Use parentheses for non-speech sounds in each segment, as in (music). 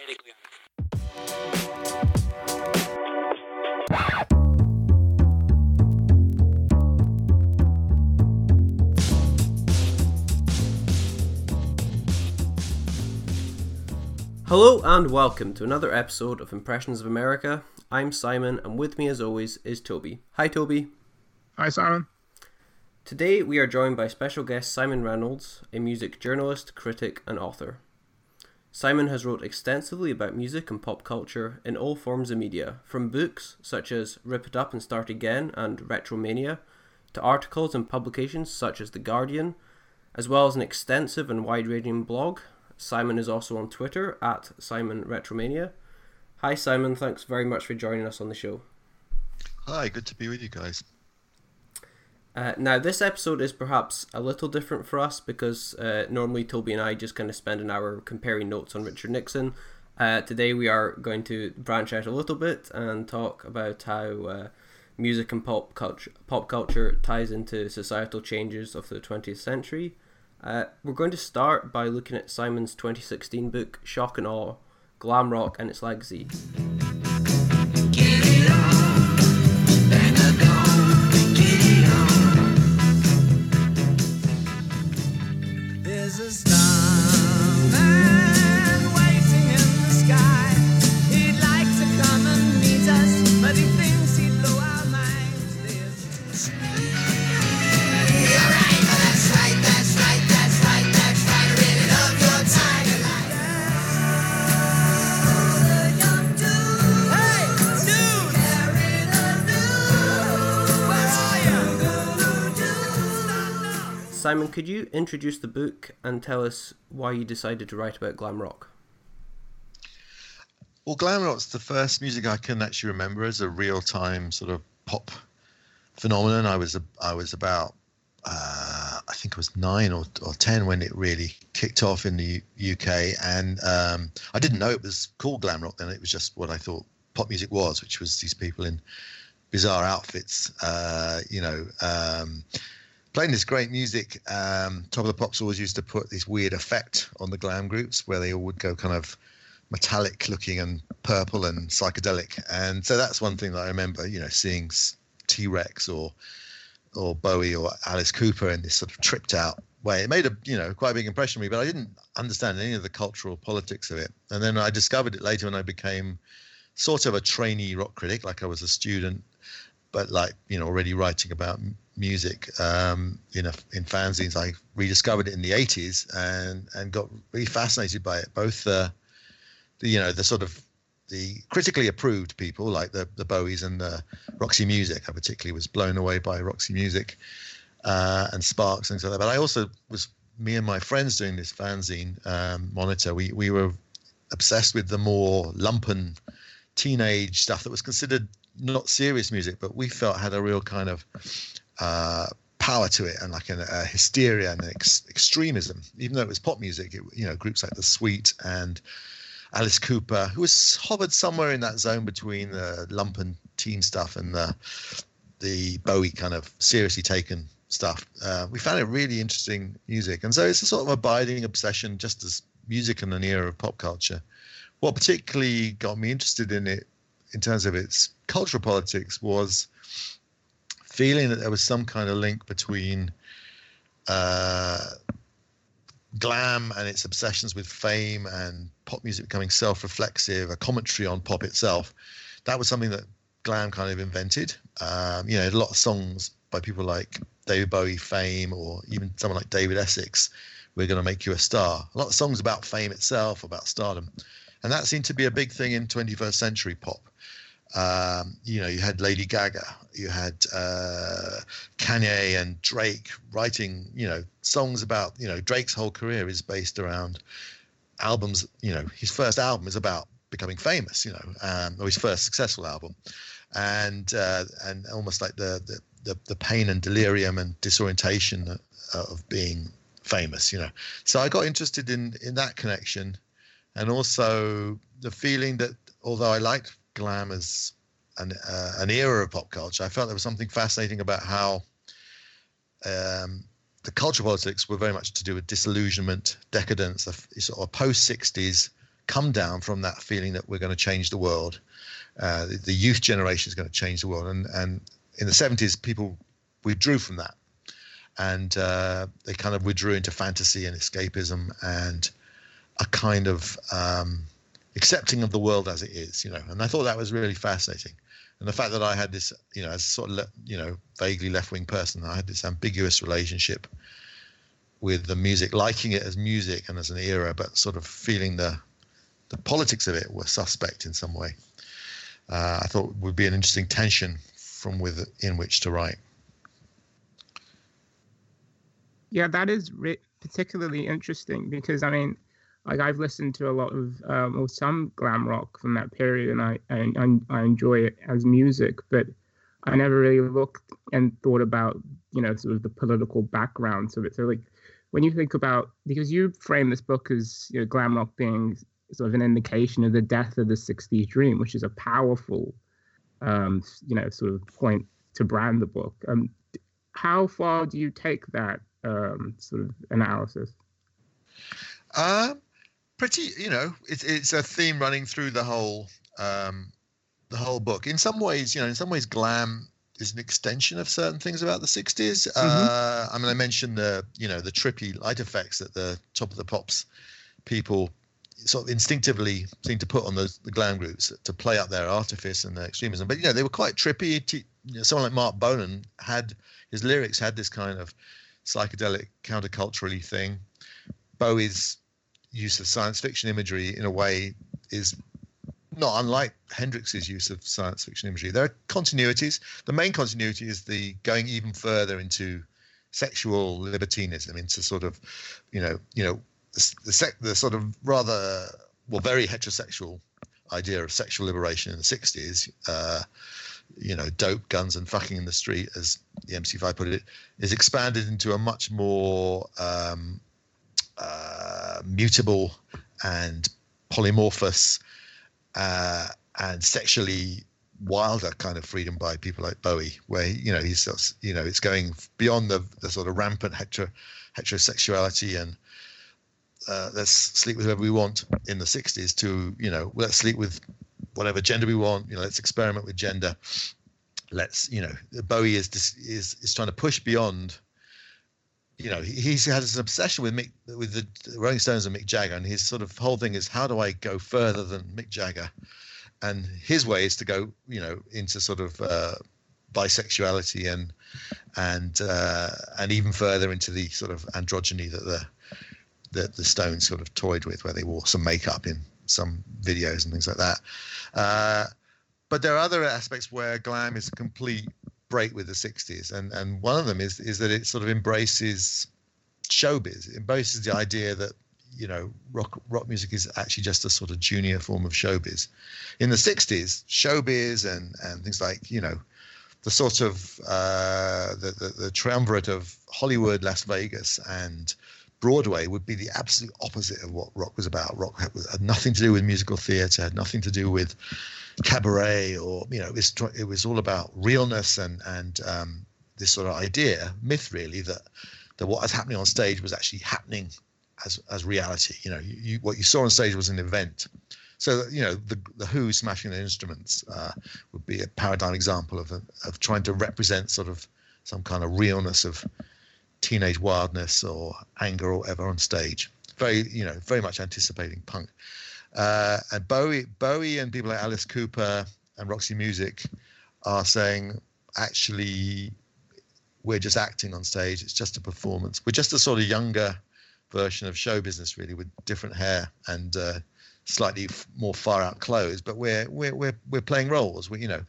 medically. Hello and welcome to another episode of Impressions of America. I'm Simon, and with me, as always, is Toby. Hi, Toby. Hi, Simon. Today we are joined by special guest Simon Reynolds, a music journalist, critic, and author. Simon has wrote extensively about music and pop culture in all forms of media, from books such as Rip It Up and Start Again and Retromania, to articles and publications such as The Guardian, as well as an extensive and wide ranging blog. Simon is also on Twitter at Simon Retromania. Hi, Simon. Thanks very much for joining us on the show. Hi, good to be with you guys. Uh, now, this episode is perhaps a little different for us because uh, normally Toby and I just kind of spend an hour comparing notes on Richard Nixon. Uh, today, we are going to branch out a little bit and talk about how uh, music and pop culture, pop culture ties into societal changes of the 20th century. Uh, we're going to start by looking at Simon's 2016 book, Shock and Awe Glam Rock and Its Legacy. Simon, could you introduce the book and tell us why you decided to write about glam rock? Well, glam rock's the first music I can actually remember as a real-time sort of pop phenomenon. I was I was about uh, I think it was nine or, or ten when it really kicked off in the UK, and um, I didn't know it was called glam rock then. It was just what I thought pop music was, which was these people in bizarre outfits, uh, you know, um, playing this great music. Um, Top of the Pops always used to put this weird effect on the glam groups where they all would go kind of metallic looking and purple and psychedelic. And so that's one thing that I remember, you know, seeing T Rex or or Bowie or Alice Cooper in this sort of tripped out way. It made a you know quite a big impression on me, but I didn't understand any of the cultural politics of it. And then I discovered it later when I became sort of a trainee rock critic, like I was a student, but like you know already writing about music um, in a, in fanzines. I rediscovered it in the 80s and and got really fascinated by it. Both the, the you know the sort of the critically approved people like the the Bowies and the Roxy Music. I particularly was blown away by Roxy Music uh, and Sparks and so like that. But I also was me and my friends doing this fanzine um, monitor. We we were obsessed with the more lumpen teenage stuff that was considered not serious music, but we felt had a real kind of uh, power to it and like a, a hysteria and ex- extremism. Even though it was pop music, it, you know, groups like the Sweet and Alice Cooper, who was hovered somewhere in that zone between the lumpen teen stuff and the the Bowie kind of seriously taken stuff. Uh, we found it really interesting music, and so it's a sort of abiding obsession, just as music in an era of pop culture. What particularly got me interested in it, in terms of its cultural politics, was feeling that there was some kind of link between uh, glam and its obsessions with fame and pop music becoming self-reflexive, a commentary on pop itself. That was something that glam kind of invented. Um, you know, a lot of songs by people like David Bowie, Fame, or even someone like David Essex, We're Going to Make You a Star. A lot of songs about fame itself, about stardom. And that seemed to be a big thing in 21st century pop. Um, you know, you had Lady Gaga, you had uh, Kanye and Drake writing, you know, songs about, you know, Drake's whole career is based around albums. You know, his first album is about becoming famous, you know, um, or his first successful album, and uh, and almost like the, the the the pain and delirium and disorientation of being famous, you know. So I got interested in in that connection, and also the feeling that although I liked glam as an uh, an era of pop culture, I felt there was something fascinating about how um, the culture politics were very much to do with disillusionment, decadence, a sort of post '60s come down from that feeling that we're going to change the world. Uh, the, the youth generation is going to change the world, and and in the 70s, people withdrew from that, and uh, they kind of withdrew into fantasy and escapism and a kind of um, accepting of the world as it is, you know. And I thought that was really fascinating. And the fact that I had this, you know, as sort of, le- you know, vaguely left-wing person, I had this ambiguous relationship with the music, liking it as music and as an era, but sort of feeling the the politics of it were suspect in some way. Uh, I thought would be an interesting tension from within which to write. Yeah, that is re- particularly interesting because I mean, like I've listened to a lot of um, or some glam rock from that period, and I, I I enjoy it as music, but I never really looked and thought about you know sort of the political backgrounds of it. So like when you think about because you frame this book as you know, glam rock being sort of an indication of the death of the '60s dream, which is a powerful um, you know sort of point to brand the book. Um, how far do you take that um, sort of analysis? Um, pretty, you know, it's it's a theme running through the whole um, the whole book. In some ways, you know, in some ways, glam is an extension of certain things about the 60s. Uh, I mean, I mentioned the you know the trippy light effects at the top of the pops people sort of instinctively seem to put on those the glam groups to play up their artifice and their extremism. But you know, they were quite trippy. T- you know, someone like Marc Bolan had his lyrics had this kind of psychedelic counterculturally thing. Bowie's use of science fiction imagery in a way is not unlike Hendrix's use of science fiction imagery. There are continuities. The main continuity is the going even further into sexual libertinism, into sort of, you know, you know, the the, sec, the sort of rather well, very heterosexual idea of sexual liberation in the '60s. Uh, you know, dope, guns, and fucking in the street, as the MC5 put it, is expanded into a much more um, uh, mutable and polymorphous uh, and sexually wilder kind of freedom by people like Bowie, where you know he's you know it's going beyond the the sort of rampant hetero, heterosexuality and uh, let's sleep with whoever we want in the 60s to you know let's sleep with whatever gender we want you know let's experiment with gender. Let's you know bowie is is is trying to push beyond you know he, he's has an obsession with mick with the rolling stones and mick jagger and his sort of whole thing is how do i go further than mick jagger and his way is to go you know into sort of uh, bisexuality and and uh, and even further into the sort of androgyny that the that the Stones sort of toyed with, where they wore some makeup in some videos and things like that. Uh, but there are other aspects where glam is a complete break with the 60s, and and one of them is is that it sort of embraces showbiz, it embraces the idea that you know rock rock music is actually just a sort of junior form of showbiz. In the 60s, showbiz and and things like you know the sort of uh, the, the the triumvirate of Hollywood, Las Vegas, and Broadway would be the absolute opposite of what rock was about. Rock had, nothing to do with musical theatre, had nothing to do with cabaret, or you know, it was it was all about realness and and um, this sort of idea, myth really, that that what was happening on stage was actually happening as as reality. You know, you, you, what you saw on stage was an event. So you know, the the Who smashing their instruments uh, would be a paradigm example of a, of trying to represent sort of some kind of realness of teenage wildness or anger or whatever on stage. Very, you know, very much anticipating punk. Uh, and Bowie, Bowie, and people like Alice Cooper and Roxy Music are saying, actually, we're just acting on stage. It's just a performance. We're just a sort of younger version of show business, really, with different hair and uh, slightly f- more far out clothes. But we're we're we're we're playing roles. We, you know,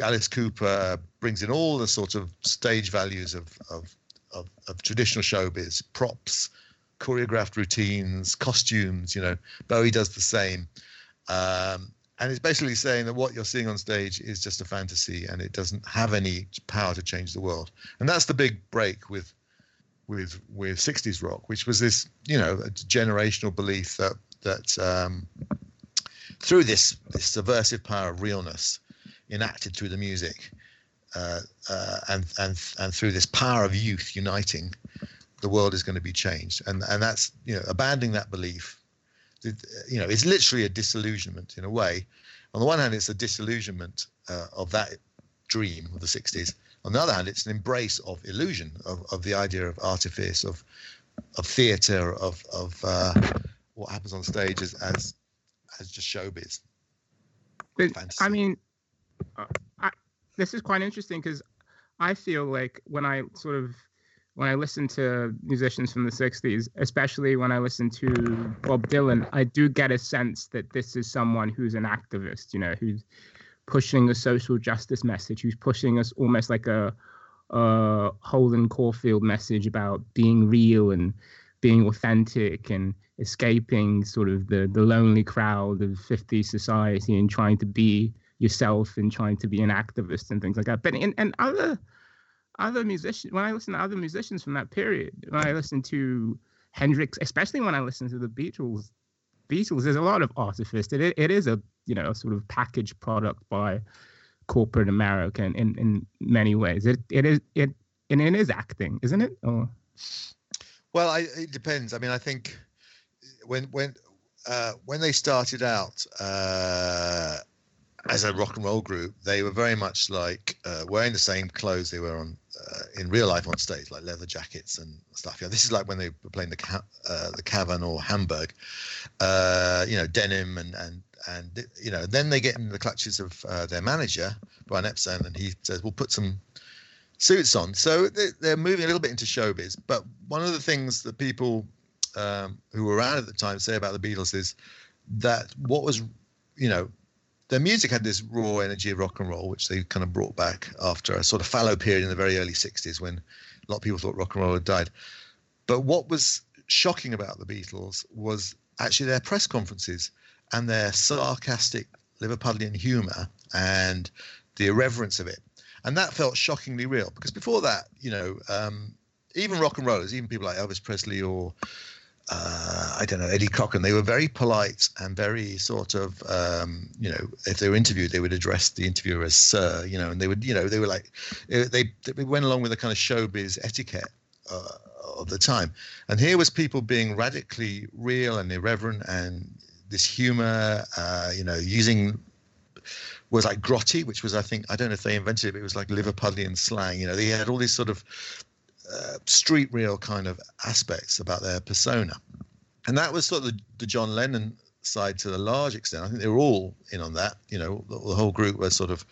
Alice Cooper brings in all the sort of stage values of of of, of traditional showbiz, props, choreographed routines, costumes. You know, Bowie does the same, um, and it's basically saying that what you're seeing on stage is just a fantasy, and it doesn't have any power to change the world. And that's the big break with with with 60s rock, which was this you know generational belief that that um, through this this subversive power of realness enacted through the music uh, uh, and and and through this power of youth uniting, the world is going to be changed. And and that's you know abandoning that belief, You know, it's literally a disillusionment in a way. On the one hand, it's a disillusionment uh, of that dream of the 60s. On the other hand, it's an embrace of illusion, of, of the idea of artifice, of of theatre, of of uh, what happens on stage as as, as just showbiz. But, I mean, this is quite interesting because I feel like when I sort of when I listen to musicians from the '60s, especially when I listen to Bob Dylan, I do get a sense that this is someone who's an activist. You know, who's pushing a social justice message, who's pushing us almost like a, a Holden Caulfield message about being real and being authentic and escaping sort of the the lonely crowd of 50s society and trying to be yourself and trying to be an activist and things like that. But in and other other musicians, when I listen to other musicians from that period, when I listen to Hendrix, especially when I listen to the Beatles, Beatles, there's a lot of artifice. It it is a you know sort of packaged product by corporate America in, in, in many ways. It it is it and it is acting, isn't it? Or Well, I, it depends. I mean, I think when when uh, when they started out uh, as a rock and roll group, they were very much like uh, wearing the same clothes they were on uh, in real life on stage, like leather jackets and stuff. Yeah, this is like when they were playing the ca- uh, the Cavern or Hamburg, uh, you know, denim and and and you know. Then they get in the clutches of uh, their manager Brian Epstein, and he says, "We'll put some." suits on. So they, they're moving a little bit into showbiz. But one of the things that people um, who were around at the time say about the Beatles is that what was, you know, their music had this raw energy of rock and roll, which they kind of brought back after a sort of fallow period in the very early 60s when a lot of people thought rock and roll had died. But what was shocking about the Beatles was actually their press conferences and their sarcastic Liverpudlian humor and the irreverence of it and that felt shockingly real because before that you know um, even rock and rollers even people like elvis presley or uh, i don't know eddie cochran they were very polite and very sort of um, you know if they were interviewed they would address the interviewer as sir you know and they would you know they were like they, they went along with the kind of showbiz etiquette uh, of the time and here was people being radically real and irreverent and this humor uh, you know using was like grotty, which was I think I don't know if they invented it, but it was like Liverpudlian slang. You know, they had all these sort of uh, street real kind of aspects about their persona, and that was sort of the, the John Lennon side to a large extent. I think they were all in on that. You know, the, the whole group were sort of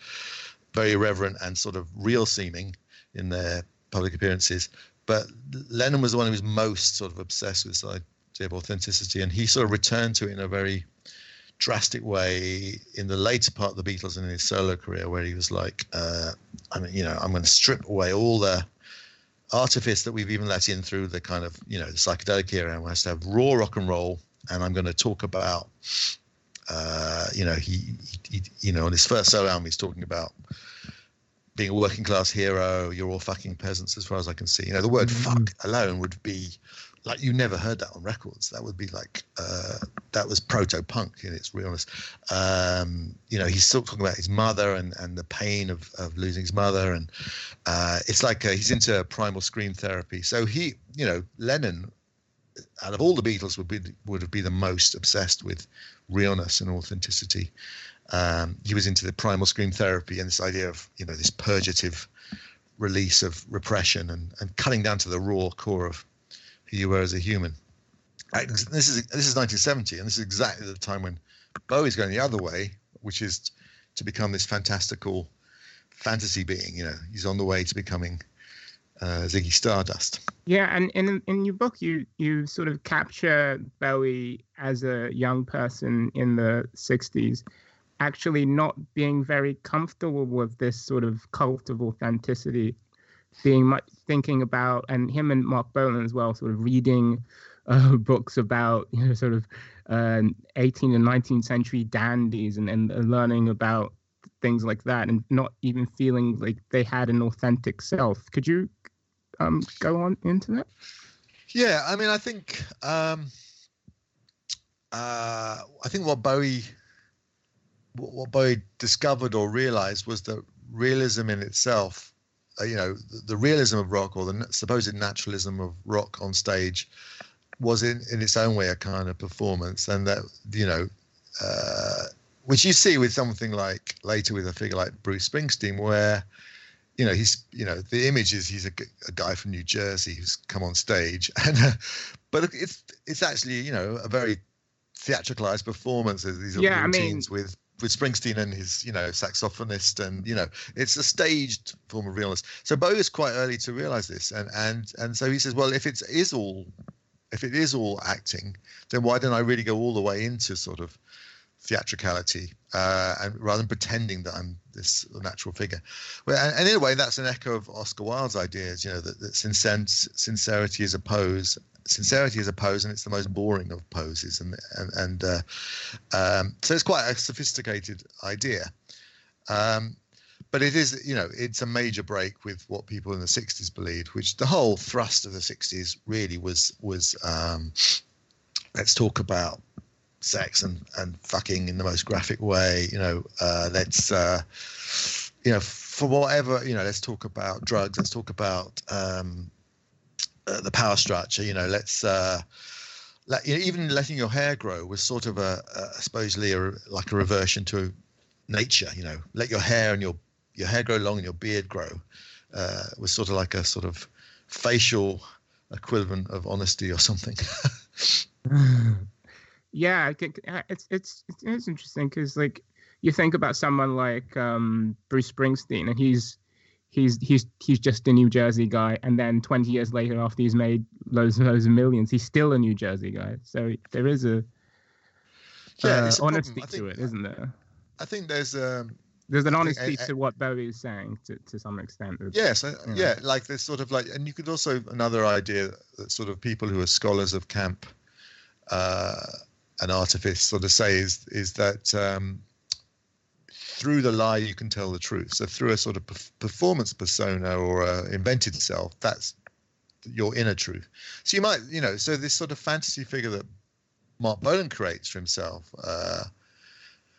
very irreverent and sort of real seeming in their public appearances. But Lennon was the one who was most sort of obsessed with this idea of authenticity, and he sort of returned to it in a very drastic way in the later part of the Beatles and in his solo career, where he was like, uh, I mean, you know, I'm going to strip away all the artifice that we've even let in through the kind of, you know, the psychedelic era, and has to have raw rock and roll, and I'm going to talk about, uh, you know, he, he, you know, on his first solo album, he's talking about being a working class hero. You're all fucking peasants, as far as I can see. You know, the word "fuck" alone would be like you never heard that on records. That would be like uh, that was proto punk in its realness. Um, you know, he's still talking about his mother and, and the pain of, of losing his mother, and uh, it's like uh, he's into primal scream therapy. So he, you know, Lennon, out of all the Beatles, would be would have been the most obsessed with realness and authenticity. Um, he was into the primal scream therapy and this idea of you know this purgative release of repression and, and cutting down to the raw core of who you were as a human. This is this is 1970, and this is exactly the time when Bowie's going the other way, which is to become this fantastical fantasy being. You know, he's on the way to becoming uh, Ziggy Stardust. Yeah, and in in your book, you you sort of capture Bowie as a young person in the '60s, actually not being very comfortable with this sort of cult of authenticity, being much thinking about, and him and Marc Bolan as well, sort of reading uh, (laughs) books about you know sort of uh, 18th and 19th century dandies and and learning about things like that, and not even feeling like they had an authentic self. Could you um, go on into that? Yeah, I mean, I think um, uh, I think what Bowie what Bowie discovered or realized was that realism in itself, you know, the, the realism of rock or the supposed naturalism of rock on stage was in in its own way a kind of performance, and that you know. Uh, which you see with something like later with a figure like Bruce Springsteen, where you know he's you know the image is he's a guy from New Jersey who's come on stage, (laughs) and uh, but it's it's actually you know a very theatricalized performance. These are Yeah, I mean- routines with with Springsteen and his you know saxophonist, and you know it's a staged form of realness. So Bo is quite early to realize this, and and and so he says, well, if it is all if it is all acting, then why don't I really go all the way into sort of theatricality uh, and rather than pretending that I'm this natural figure. Well, and, and in a way, that's an echo of Oscar Wilde's ideas. You know that, that sincer- sincerity is a pose. Sincerity is a pose, and it's the most boring of poses. And and and uh, um, so it's quite a sophisticated idea. Um, but it is, you know, it's a major break with what people in the '60s believed, which the whole thrust of the '60s really was was um, let's talk about sex and and fucking in the most graphic way. You know, uh, let's uh, you know for whatever you know. Let's talk about drugs. Let's talk about um, uh, the power structure. You know, let's. Uh, let, you know, even letting your hair grow was sort of a, a supposedly a, like a reversion to nature. You know, let your hair and your your hair grow long and your beard grow uh, was sort of like a sort of facial equivalent of honesty or something. (laughs) (laughs) yeah, I think, uh, it's it's it's, interesting because like you think about someone like um, Bruce Springsteen, and he's he's he's he's just a New Jersey guy, and then 20 years later, after he's made loads and loads of millions, he's still a New Jersey guy. So there is a Yeah, uh, a honesty to it, isn't there? I think there's um, There's an I think- honesty I- I- to what Bowie is saying to, to some extent. Yes, I, Yeah. yeah, like there's sort of like, and you could also another idea that sort of people who are scholars of camp uh, and artifice sort of say is is that um, through the lie you can tell the truth. So through a sort of performance persona or a invented self, that's your inner truth. So you might, you know, so this sort of fantasy figure that Marc Bolan creates for himself. Uh,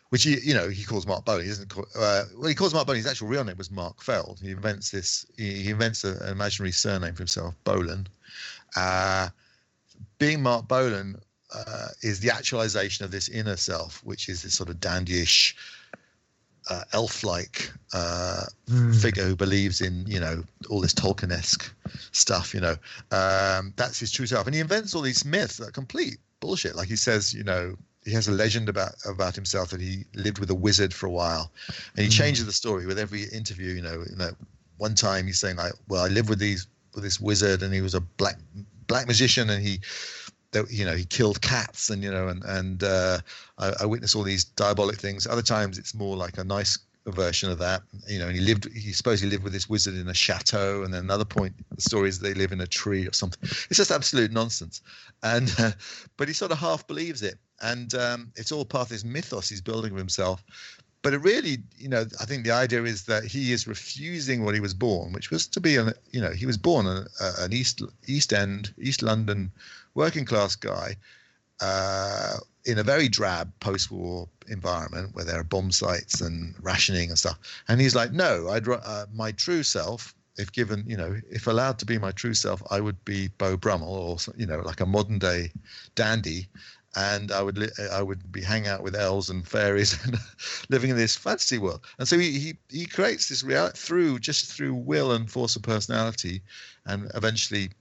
which he, you know, he calls Marc Bolan. He doesn't call, uh, well, he calls Marc Bolan. His actual real name was Mark Feld. He invents this. He, he invents a, an imaginary surname for himself, Bolan. Uh, being Marc Bolan uh, is the actualization of this inner self, which is this sort of dandyish, uh, elf-like uh, figure who believes in, you know, all this Tolkien-esque stuff. You know, um, that's his true self, and he invents all these myths that are complete bullshit. Like he says, you know, he has a legend about about himself that he lived with a wizard for a while, and he changes the story with every interview. You know, you know, one time he's saying like, "Well, I lived with these with this wizard, and he was a black black magician, and he." That, You know, he killed cats, and you know, and and uh, I, I witnessed all these diabolic things. Other times, it's more like a nice version of that. You know, and he lived. He supposedly lived with this wizard in a chateau, and then another point, the story is they live in a tree or something. It's just absolute nonsense, and uh, but he sort of half believes it, and um, it's all part of this mythos he's building of himself. But it really, you know, I think the idea is that he is refusing what he was born, which was to be, an, you know, he was born an, an East East End, East London working class guy uh, in a very drab post-war environment where there are bomb sites and rationing and stuff. And he's like, no, I'd uh, my true self, if given, you know, if allowed to be my true self, I would be Beau Brummell or you know, like a modern day dandy. And I would li- I would be hanging out with elves and fairies (laughs) and living in this fantasy world. And so he he, he creates this reality through just through will and force of personality, and eventually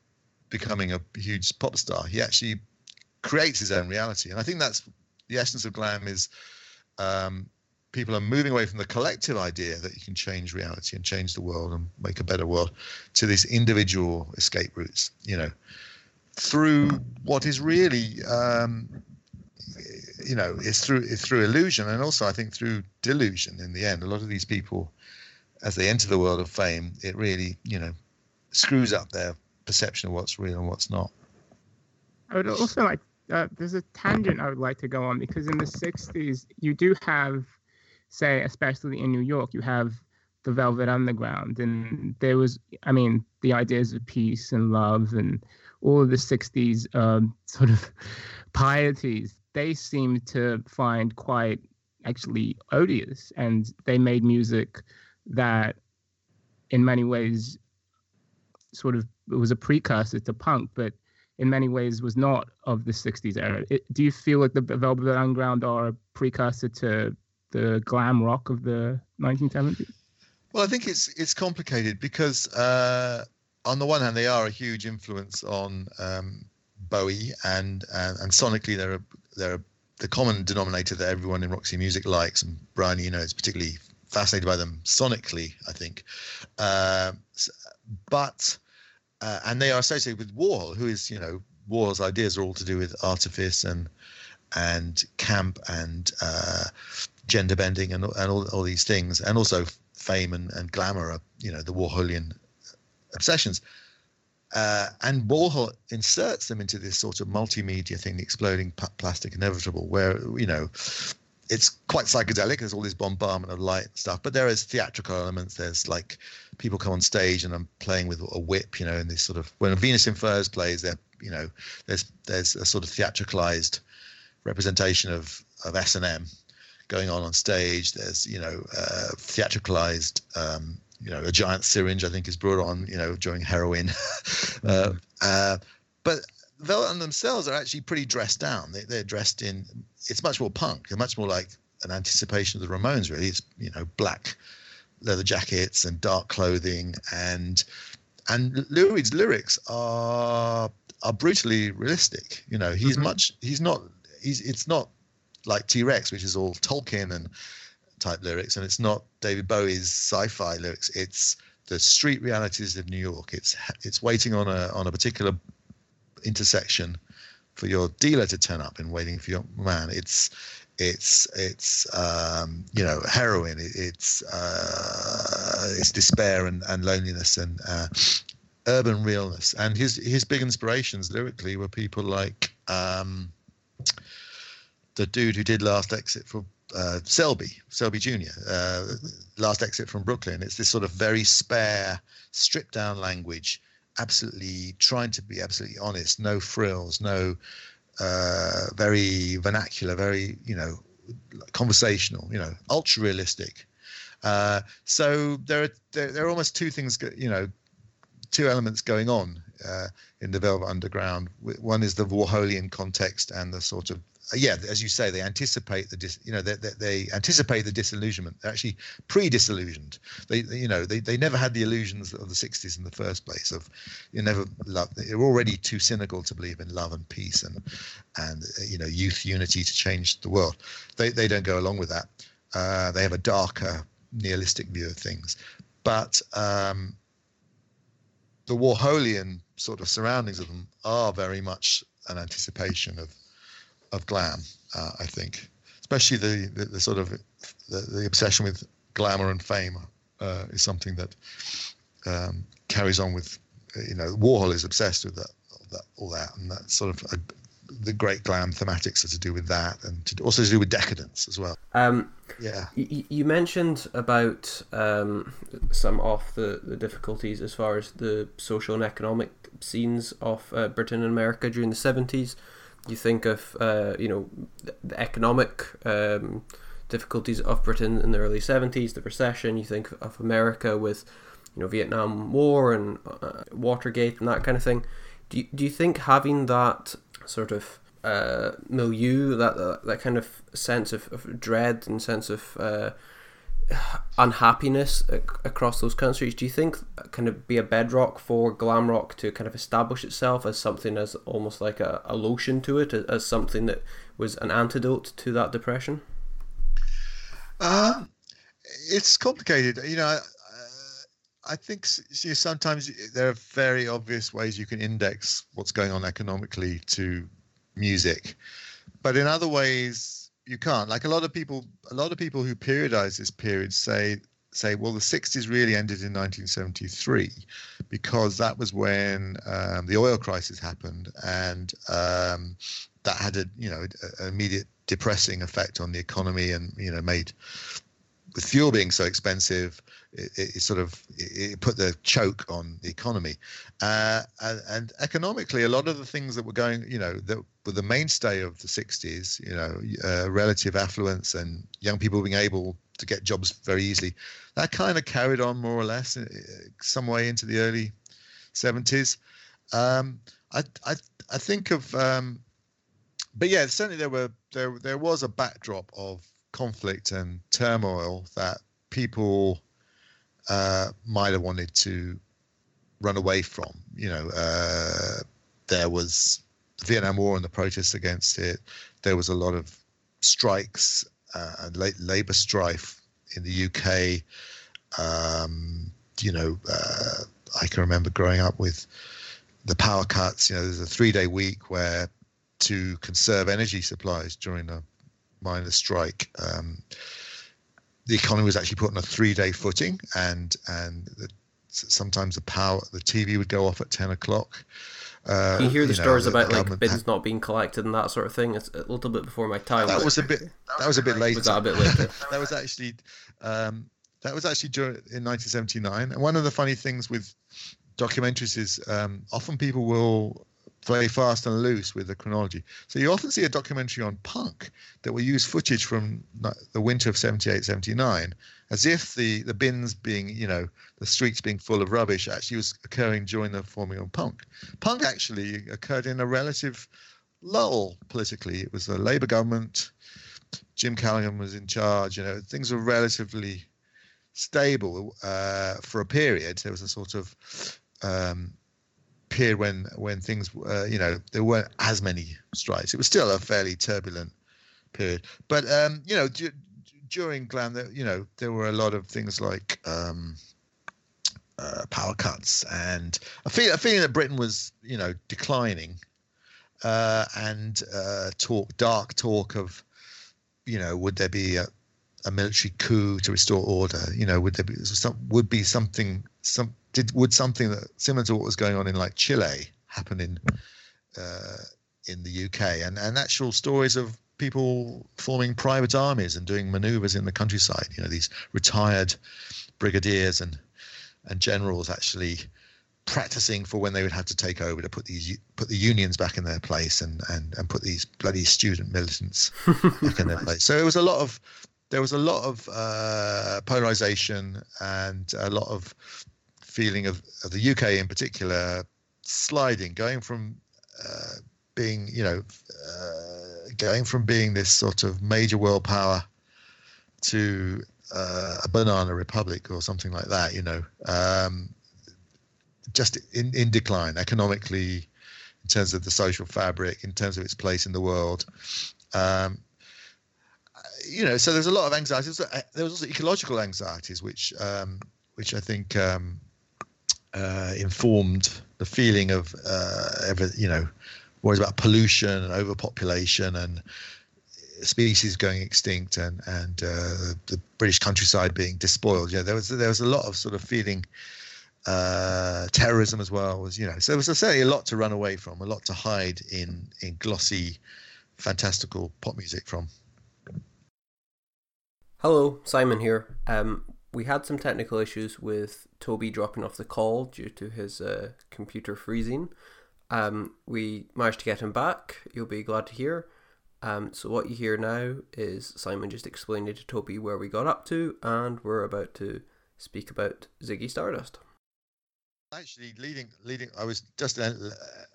becoming a huge pop star. He actually creates his own reality, and I think that's the essence of glam. Is um, people are moving away from the collective idea that you can change reality and change the world and make a better world to these individual escape routes. You know, through what is really. Um, you know, it's through it's through illusion and also I think through delusion. In the end, a lot of these people, as they enter the world of fame, it really you know screws up their perception of what's real and what's not. I would also like uh, there's a tangent I would like to go on because in the 60s you do have say especially in New York you have the Velvet Underground and there was I mean the ideas of peace and love and all of the 60s um, sort of (laughs) pieties they seemed to find quite actually odious and they made music that in many ways sort of it was a precursor to punk but in many ways was not of the 60s era. It, do you feel like the Velvet Underground are a precursor to the glam rock of the 1970s? Well, I think it's it's complicated because uh, on the one hand they are a huge influence on um, Bowie and, and and sonically they're a, they're a, the common denominator that everyone in Roxy Music likes and Brian Eno is particularly fascinated by them sonically I think, uh, but uh, and they are associated with Warhol who is you know Warhol's ideas are all to do with artifice and and camp and uh, gender bending and and all, all these things and also fame and, and glamour are you know the Warholian obsessions. Uh, and Warhol inserts them into this sort of multimedia thing, the exploding p- plastic inevitable, where you know it's quite psychedelic. There's all this bombardment of light stuff, but there is theatrical elements. There's like people come on stage and I'm playing with a whip, you know, and this sort of when Venus in Furs plays, there, you know, there's there's a sort of theatricalized representation of of S and M going on on stage. There's you know uh, theatricalized um, you know a giant syringe I think is brought on you know during heroin, (laughs) uh, uh, but Velvet themselves are actually pretty dressed down. They, they're dressed in it's much more punk. They're much more like an anticipation of the Ramones. Really, it's you know black leather jackets and dark clothing and and Lou Reed's lyrics are are brutally realistic. You know, he's Mhm. much he's not he's it's not like T Rex, which is all Tolkien and type lyrics, and it's not David Bowie's sci-fi lyrics. It's the street realities of New York. It's it's waiting on a on a particular intersection for your dealer to turn up and waiting for your man. It's it's it's um, you know heroin. It, it's uh, it's despair and, and loneliness and uh, urban realness. And his his big inspirations lyrically were people like um, the dude who did Last Exit for uh, Selby, Selby Jr. Uh, Last Exit from Brooklyn. It's this sort of very spare, stripped down language, absolutely trying to be absolutely honest, no frills, no uh, very vernacular, very you know conversational, you know, ultra realistic. Uh, so there are there, there are almost two things, you know, two elements going on uh, in the Velvet Underground. One is the Warholian context and the sort of yeah, as you say, they anticipate the dis, you know they, they, they anticipate the disillusionment. They're actually pre-disillusioned. They, they you know they, they never had the illusions of the '60s in the first place. Of you never love. They're already too cynical to believe in love and peace and and you know youth unity to change the world. They they don't go along with that. Uh, they have a darker nihilistic view of things. But um, the Warholian sort of surroundings of them are very much an anticipation of of glam. Uh, I think, especially the, the, the sort of the, the obsession with glamour and fame uh, is something that um, carries on with you know Warhol is obsessed with that, that all that and that sort of uh, the great glam thematics are to do with that and to, also to do with decadence as well. Um, Yeah. Y- You mentioned about um, some of the, the difficulties as far as the social and economic scenes of uh, Britain and America during the seventies. You think of uh, you know the- economic um, difficulties of Britain in the early seventies, the recession. You think of America with you know Vietnam War and uh, Watergate and that kind of thing. Do you, do you think having that sort of uh, milieu, that, that that kind of sense of, of dread and sense of uh, unhappiness ac- across those countries, do you think can of be a bedrock for glam rock to kind of establish itself as something as almost like a, a lotion to it, as something that was an antidote to that depression? Um, it's complicated. You know, uh, I think sometimes there are very obvious ways you can index what's going on economically to music, but in other ways you can't. Like a lot of people, a lot of people who periodize this period say say, well, the 60s really ended in 1973 because that was when um, the oil crisis happened and um, that had a you know an immediate depressing effect on the economy and you know made with fuel being so expensive it, it, sort of it, it put the choke on the economy. Uh, and, and economically a lot of the things that were going you know that were the mainstay of the 60s you know uh, relative affluence and young people being able to get jobs very easily that kind of carried on more or less uh, some way into the early 70s um, I I I think of um, but yeah, certainly there were there there was a backdrop of conflict and turmoil that people uh, might have wanted to run away from. You know, uh, there was the Vietnam War and the protests against it. There was a lot of strikes uh, and la- labor strife in the UK. Um, you know, uh, I can remember growing up with the power cuts. You know, there's a three-day week where to conserve energy supplies during a miners' strike. Um, the economy was actually put on a three-day footing, and and the, sometimes the power, the TV would go off at ten o'clock. Uh, You hear the know, stories the about like government bins had- not being collected and that sort of thing. It's a little bit before my time. that was a bit. That was a bit later. Was that a bit later? (laughs) that was actually um, that was actually during, in 1979. And one of the funny things with documentaries is um, often people will play fast and loose with the chronology. So you often see a documentary on punk that will use footage from the winter of 78, 79, as if the the bins being, you know, the streets being full of rubbish actually was occurring during the forming of punk. Punk actually occurred in a relative lull politically. It was a Labour government. Jim Callaghan was in charge. You know, things were relatively stable uh, for a period. There was a sort of um, period when when things, uh, you know, there weren't as many strikes. It was still a fairly turbulent period. But um, you know, d- during glam, you know, there were a lot of things like. Um, uh, power cuts and a, feel, a feeling that Britain was, you know, declining, uh, and uh, talk, dark talk of, you know, would there be a, a military coup to restore order? You know, would there be some would be something some did would something that similar to what was going on in like Chile happen in uh, in the UK and and actual stories of people forming private armies and doing maneuvers in the countryside. You know, these retired brigadiers and and generals actually practicing for when they would have to take over to put these put the unions back in their place and and and put these bloody student militants (laughs) back in their place. So it was a lot of there was a lot of uh, polarization and a lot of feeling of, of the UK in particular sliding, going from uh, being you know uh, going from being this sort of major world power to uh, a banana republic or something like that. You know, um, just in, in decline economically, in terms of the social fabric, in terms of its place in the world. Um, you know, so there's a lot of anxieties. There was also ecological anxieties, which um, which I think um, uh, informed the feeling of uh, ever, you know, worries about pollution and overpopulation and species going extinct and and uh, the British countryside being despoiled. Know, there was there was a lot of sort of feeling uh, terrorism as well was you know so there was certainly a lot to run away from, a lot to hide in in glossy, fantastical pop music from. Hello, Simon here. Um, we had some technical issues with Toby dropping off the call due to his uh, computer freezing. Um, we managed to get him back. You'll be glad to hear. Um, so what you hear now is Simon just explaining to Toby where we got up to, and we're about to speak about Ziggy Stardust. Actually, leading, leading. I was just uh,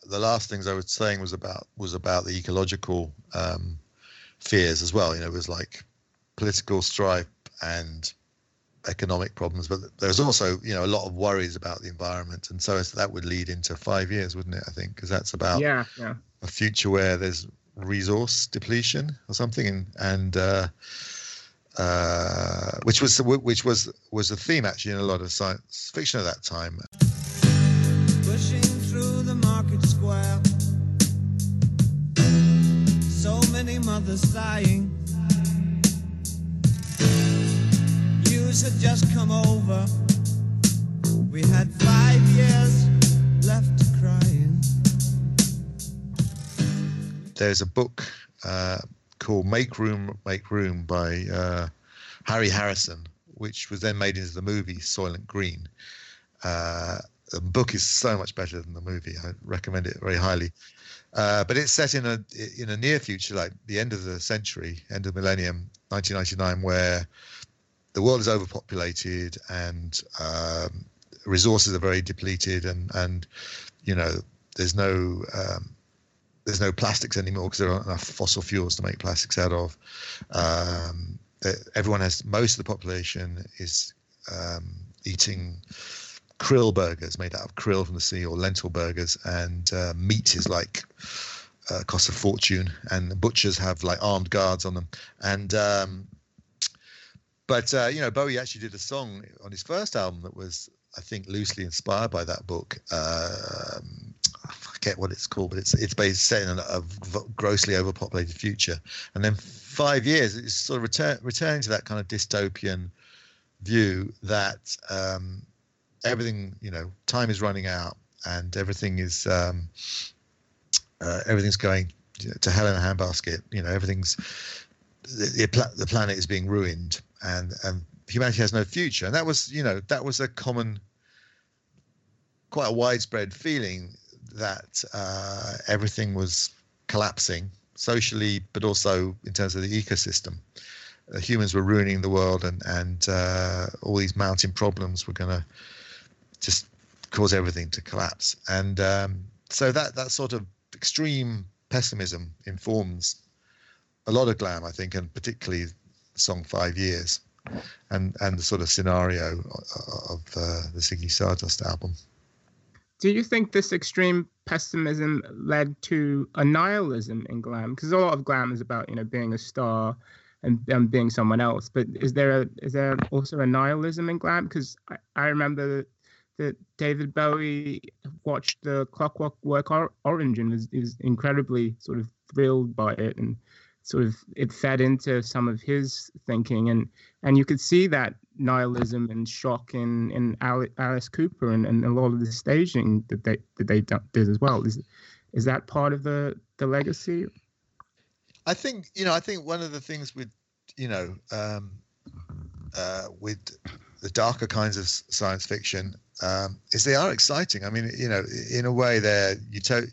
the last things I was saying was about was about the ecological um, fears as well. You know, it was like political strife and economic problems, but there's also you know a lot of worries about the environment, and so that would lead into five years, wouldn't it? I think because that's about Yeah, yeah. a future where there's resource depletion or something, and and uh, uh, which was which was was a theme actually in a lot of science fiction at that time. pushing through the market square. So many mothers dying. News had just come over. We had five years left crying. there's a book uh, called Make Room, Make Room by uh, Harry Harrison, which was then made into the movie Soylent Green. Uh, the book is so much better than the movie. I recommend it very highly. Uh, but it's set in a in a near future, like the end of the century, end of the millennium, 1999, where the world is overpopulated and um, resources are very depleted, and and you know there's no um, there's no plastics anymore because there aren't enough fossil fuels to make plastics out of. Um, everyone has most of the population is um, eating krill burgers made out of krill from the sea or lentil burgers, and uh, meat is like uh, costs a fortune, and butchers have like armed guards on them, and um, but uh, you know Bowie actually did a song on his first album that was I think loosely inspired by that book. Um, I forget what it's called, but it's it's based set in a, a grossly overpopulated future. And then five years, it's sort of return, returning to that kind of dystopian view that um, everything, you know, time is running out and everything is um, uh, everything's going to hell in a handbasket. You know, everything's the, the, the planet is being ruined and and humanity has no future. And that was, you know, that was a common, quite a widespread feeling that uh, everything was collapsing socially, but also in terms of the ecosystem. Uh, humans were ruining the world, and and uh, all these mounting problems were going to just cause everything to collapse. And um, so that that sort of extreme pessimism informs a lot of glam, I think, and particularly the song Five Years, and and the sort of scenario of uh, the Ziggy Stardust album. Do you think this extreme pessimism led to a nihilism in glam? Because a lot of glam is about you know being a star and, and being someone else. But is there a is there also a nihilism in glam? Because I, I remember that David Bowie watched the Clockwork Or- Orange and was, was incredibly sort of thrilled by it and sort of it fed into some of his thinking and and you could see that nihilism and shock in in Alice Cooper and, and a lot of the staging that they that they did as well is is that part of the the legacy I think you know. I think one of the things with you know um, uh, with the darker kinds of science fiction um, is they are exciting. I mean, you know, in a way, they're, uto-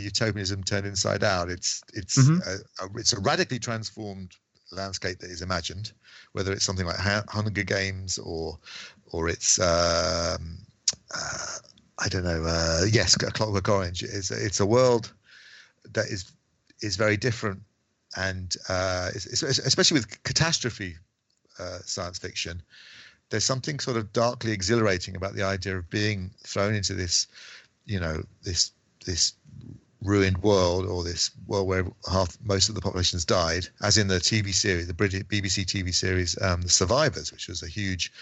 utopianism turned inside out. It's it's Mhm. a, a, it's a radically transformed landscape that is imagined, whether it's something like Ha- Hunger Games or or it's um, uh, I don't know. Uh, yes, Clockwork Orange. It's it's a world that is is very different and uh, it's, it's, especially with catastrophe uh, science fiction, there's something sort of darkly exhilarating about the idea of being thrown into this, you know, this this ruined world or this world where half most of the population has died, as in the TV series, the British BBC TV series, um, The Survivors, which was a huge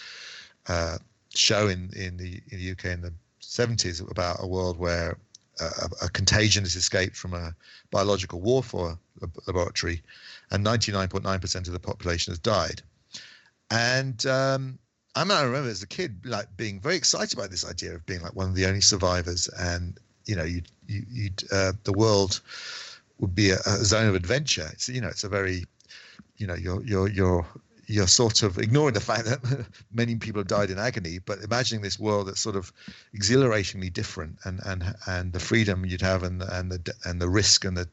uh, show in in the in the UK in the 70s about a world where a, a contagion has escaped from a biological warfare laboratory, and 99.9% of the population has died. And um, I mean, I remember as a kid, like being very excited by this idea of being like one of the only survivors, and you know, you'd, you, you'd uh, the world would be a, a zone of adventure. It's you know, it's a very, you know, you're you're you're you're sort of ignoring the fact that (laughs) many people have died in agony, but imagining this world that's sort of exhilaratingly different, and and and the freedom you'd have, and and the and the risk and the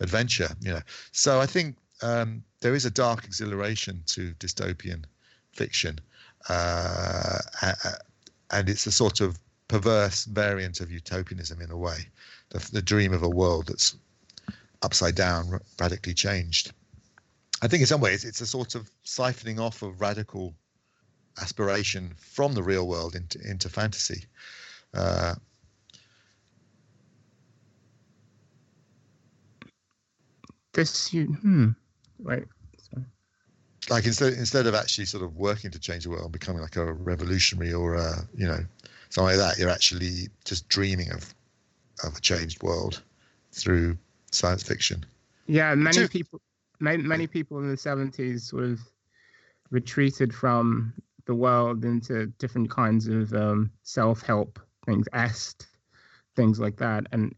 adventure, you know. So I think um, there is a dark exhilaration to dystopian fiction, uh, and it's a sort of perverse variant of utopianism in a way, the, the dream of a world that's upside down, radically changed. I think in some ways it's a sort of siphoning off of radical aspiration from the real world into into fantasy. Uh, this you hmm right like instead instead of actually sort of working to change the world, and becoming like a revolutionary or a, you know something like that, you're actually just dreaming of of a changed world through science fiction. Yeah, many people, many, many people in the seventies sort of retreated from the world into different kinds of um, self-help things, est, things like that. And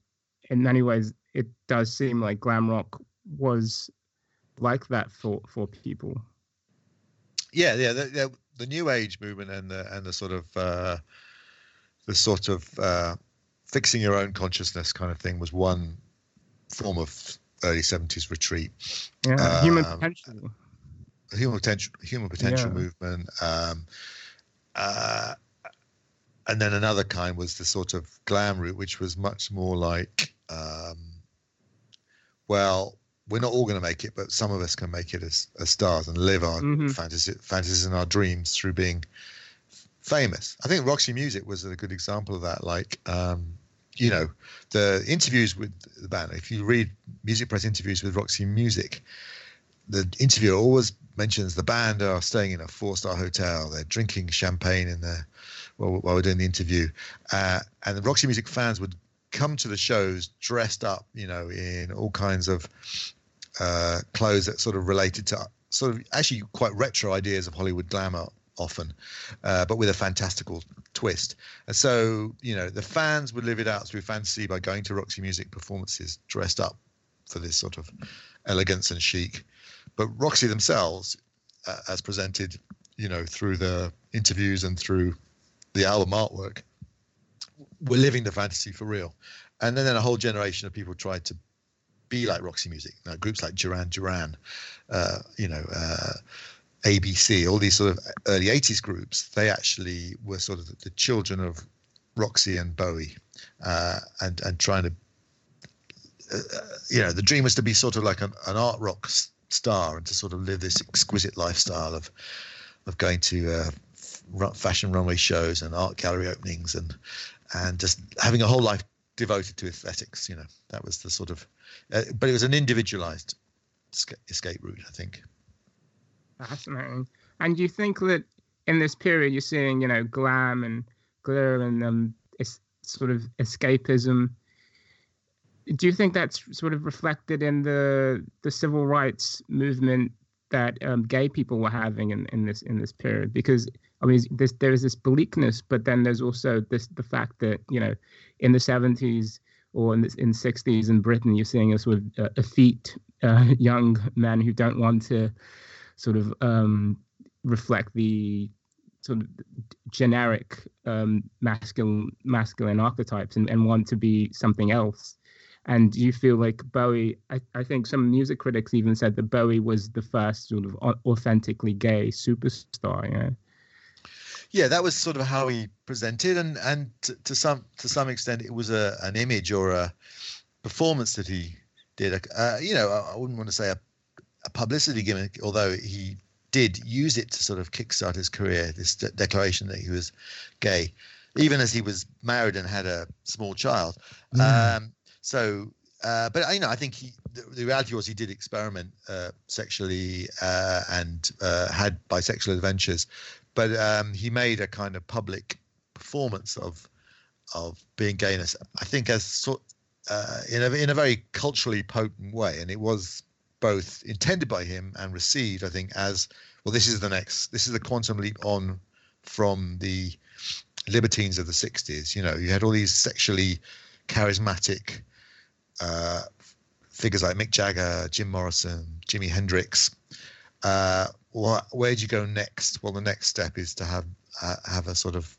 in many ways, it does seem like glam rock was like that for for people. Yeah, yeah, the, the, the new age movement and the and the sort of uh, the sort of uh, fixing your own consciousness kind of thing was one form of early 70s retreat Yeah, human Um, potential. human potential human potential Yeah. movement um, uh, and then another kind was the sort of glam route, which was much more like, um, well, we're not all going to make it, but some of us can make it as, as stars and live our Mhm. fantasy, fantasies and our dreams through being famous. I think Roxy Music was a good example of that. Like, um, you know, the interviews with the band. If you read music press interviews with Roxy Music, the interviewer always mentions the band are staying in a four-star hotel. They're drinking champagne in the while, while we're doing the interview, uh, and the Roxy Music fans would come to the shows dressed up, you know, in all kinds of uh, clothes that sort of related to sort of actually quite retro ideas of Hollywood glamour often, uh, but with a fantastical twist. And so, you know, the fans would live it out through fantasy by going to Roxy Music performances dressed up for this sort of elegance and chic. But Roxy themselves, uh, as presented, you know, through the interviews and through the album artwork, were living the fantasy for real. And then, then a whole generation of people tried to be like Roxy Music. Groups like Duran Duran, uh, you know, uh, ABC, all these sort of early 80s groups, they actually were sort of the, children of Roxy and Bowie uh, and, and trying to, uh, you know, the dream was to be sort of like an, an art rock star and to sort of live this exquisite lifestyle of, of going to uh, fashion runway shows and art gallery openings and, and just having a whole life devoted to aesthetics, you know, that was the sort of, uh, but it was an individualized escape route, I think. Fascinating. And do you think that in this period you're seeing, you know, glam and glitter and um, es- sort of escapism? Do you think that's sort of reflected in the the civil rights movement that um, gay people were having in, in this in this period? Because I mean, there's there is this bleakness, but then there's also this the fact that you know, in the 70s or in the in 60s in Britain, you're seeing a sort of uh, effete uh, (laughs) young men who don't want to sort of um, reflect the sort of generic um, masculine masculine archetypes and, and want to be something else. And you feel like Bowie? I, I think some music critics even said that Bowie was the first sort of authentically gay superstar. You know? Yeah that was sort of how he presented and and to, to some to some extent it was a an image or a performance that he did. Uh, you know I, I wouldn't want to say a, a publicity gimmick although he did use it to sort of kickstart his career this de- declaration that he was gay even as he was married and had a small child. Um so uh, but you know, I think he. The, the reality was he did experiment uh, sexually uh, and uh, had bisexual adventures, but um, he made a kind of public performance of of being gayness. I think as sort uh, in a in a very culturally potent way, and it was both intended by him and received. I think as well. This is the next. This is the quantum leap on from the libertines of the '60s. You know, you had all these sexually charismatic uh, figures like Mick Jagger, Jim Morrison, Jimi Hendrix. Uh, wh- where do you go next? Well, the next step is to have uh, have a sort of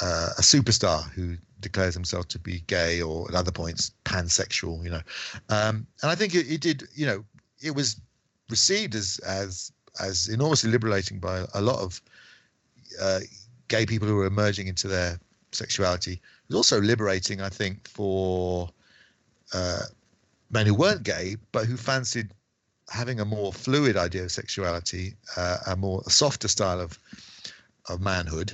uh, a superstar who declares himself to be gay or at other points pansexual. You know, um, and I think it, it did. You know, it was received as as as enormously liberating by a lot of uh, gay people who were emerging into their sexuality. It was also liberating, I think, for uh, men who weren't gay but who fancied having a more fluid idea of sexuality, uh, a more a softer style of of manhood,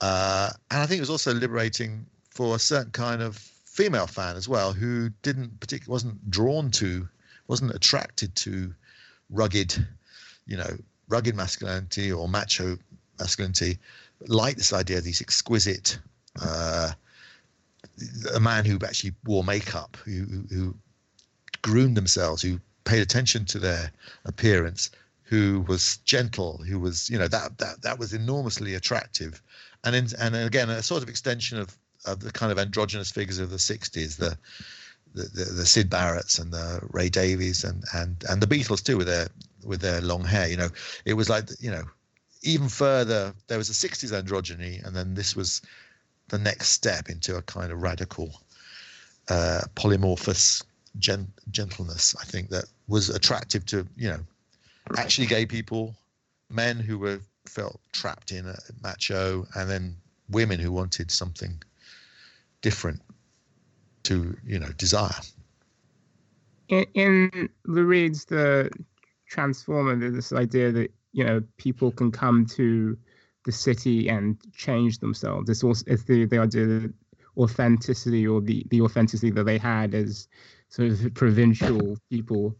uh, and I think it was also liberating for a certain kind of female fan as well, who didn't particularly wasn't drawn to, wasn't attracted to rugged, you know, rugged masculinity or macho masculinity, but liked this idea of these exquisite. Uh, a man who actually wore makeup, who, who groomed themselves, who paid attention to their appearance, who was gentle, who was, you know, that that that was enormously attractive, and in, and again a sort of extension of of the kind of androgynous figures of the '60s, the the, the, the Sid Barretts and the Ray Davies and and and the Beatles too with their with their long hair. You know, it was like you know, even further. There was a '60s androgyny, and then this was the next step into a kind of radical, uh, polymorphous gen- gentleness. I think that was attractive to you know, actually gay people, men who were felt trapped in a macho, and then women who wanted something different to you know desire. in, in Lou Reed's The Transformer, there's this idea that you know people can come to the city and change themselves. It's also it's the the idea that authenticity or the the authenticity that they had as sort of provincial people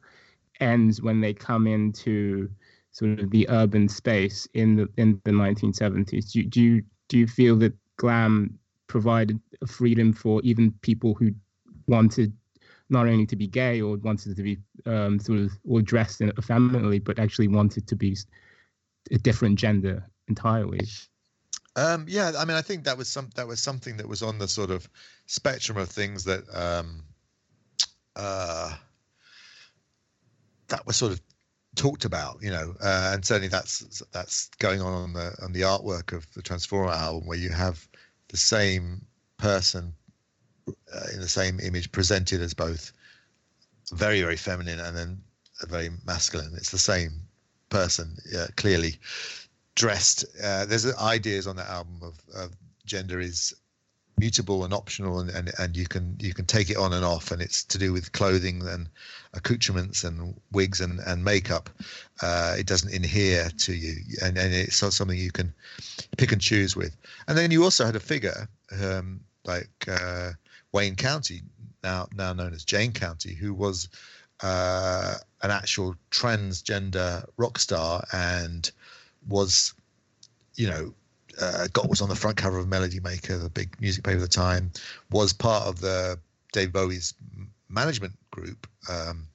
ends when they come into sort of the urban space in the in the 1970s. Do, do you do you feel that glam provided a freedom for even people who wanted not only to be gay or wanted to be um, sort of or dressed in effeminately, but actually wanted to be a different gender entirely. Um, yeah, I mean, I think that was some that was something that was on the sort of spectrum of things that um, uh, that was sort of talked about, you know, uh, and certainly that's that's going on on the on the artwork of the Transformer album, where you have the same person uh, in the same image presented as both very very feminine and then very masculine. It's the same person clearly dressed. Uh, there's ideas on that album of, of gender is mutable and optional, and, and and you can you can take it on and off, and it's to do with clothing and accoutrements and wigs and and makeup. Uh, it doesn't adhere to you, and and it's not something you can pick and choose with. And then you also had a figure um, like uh, Wayne County, now now known as Jane County, who was uh, an actual transgender rock star and was, you know, uh, got was on the front cover of Melody Maker, the big music paper at the time, was part of the Dave Bowie's management group, um,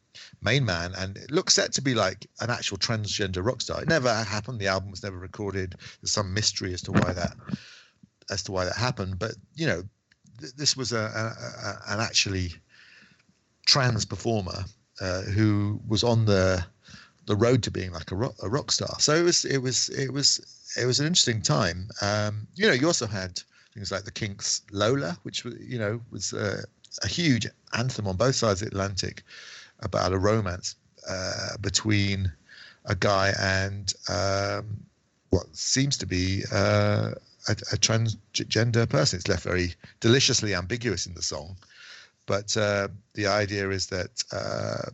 MainMan, and it looks set to be like an actual transgender rock star. It never happened. The album was never recorded. There's some mystery as to why that as to why that happened. But you know, th- this was a, a, a an actually trans performer uh, who was on the the road to being like a rock, a rock star. So it was it was it was it was an interesting time. Um, you know, you also had things like the Kinks' Lola, which you know was uh, a huge anthem on both sides of the Atlantic about a romance uh, between a guy and um, what seems to be uh, a, a transgender person. It's left very deliciously ambiguous in the song, but uh, the idea is that uh,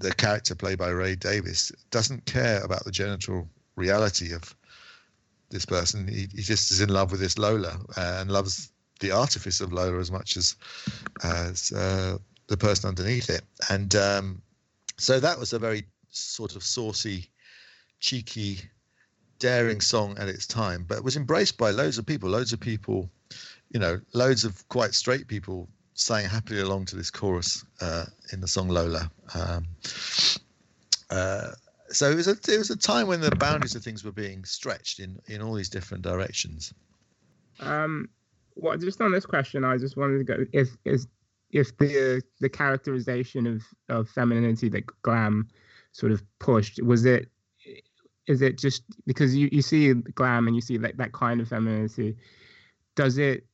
the character played by Ray Davies doesn't care about the genital reality of this person. He, he just is in love with this Lola and loves the artifice of Lola as much as as uh, the person underneath it. And um, so that was a very sort of saucy, cheeky, daring song at its time, but it was embraced by loads of people. Loads of people, you know, loads of quite straight people sang happily along to this chorus uh, in the song Lola. Um, uh, so it was a it was a time when the boundaries of things were being stretched in in all these different directions. Um, well, just on this question, I just wanted to go if is if the the characterization of of femininity that glam sort of pushed was it is it just because you, you see glam and you see that, that kind of femininity does it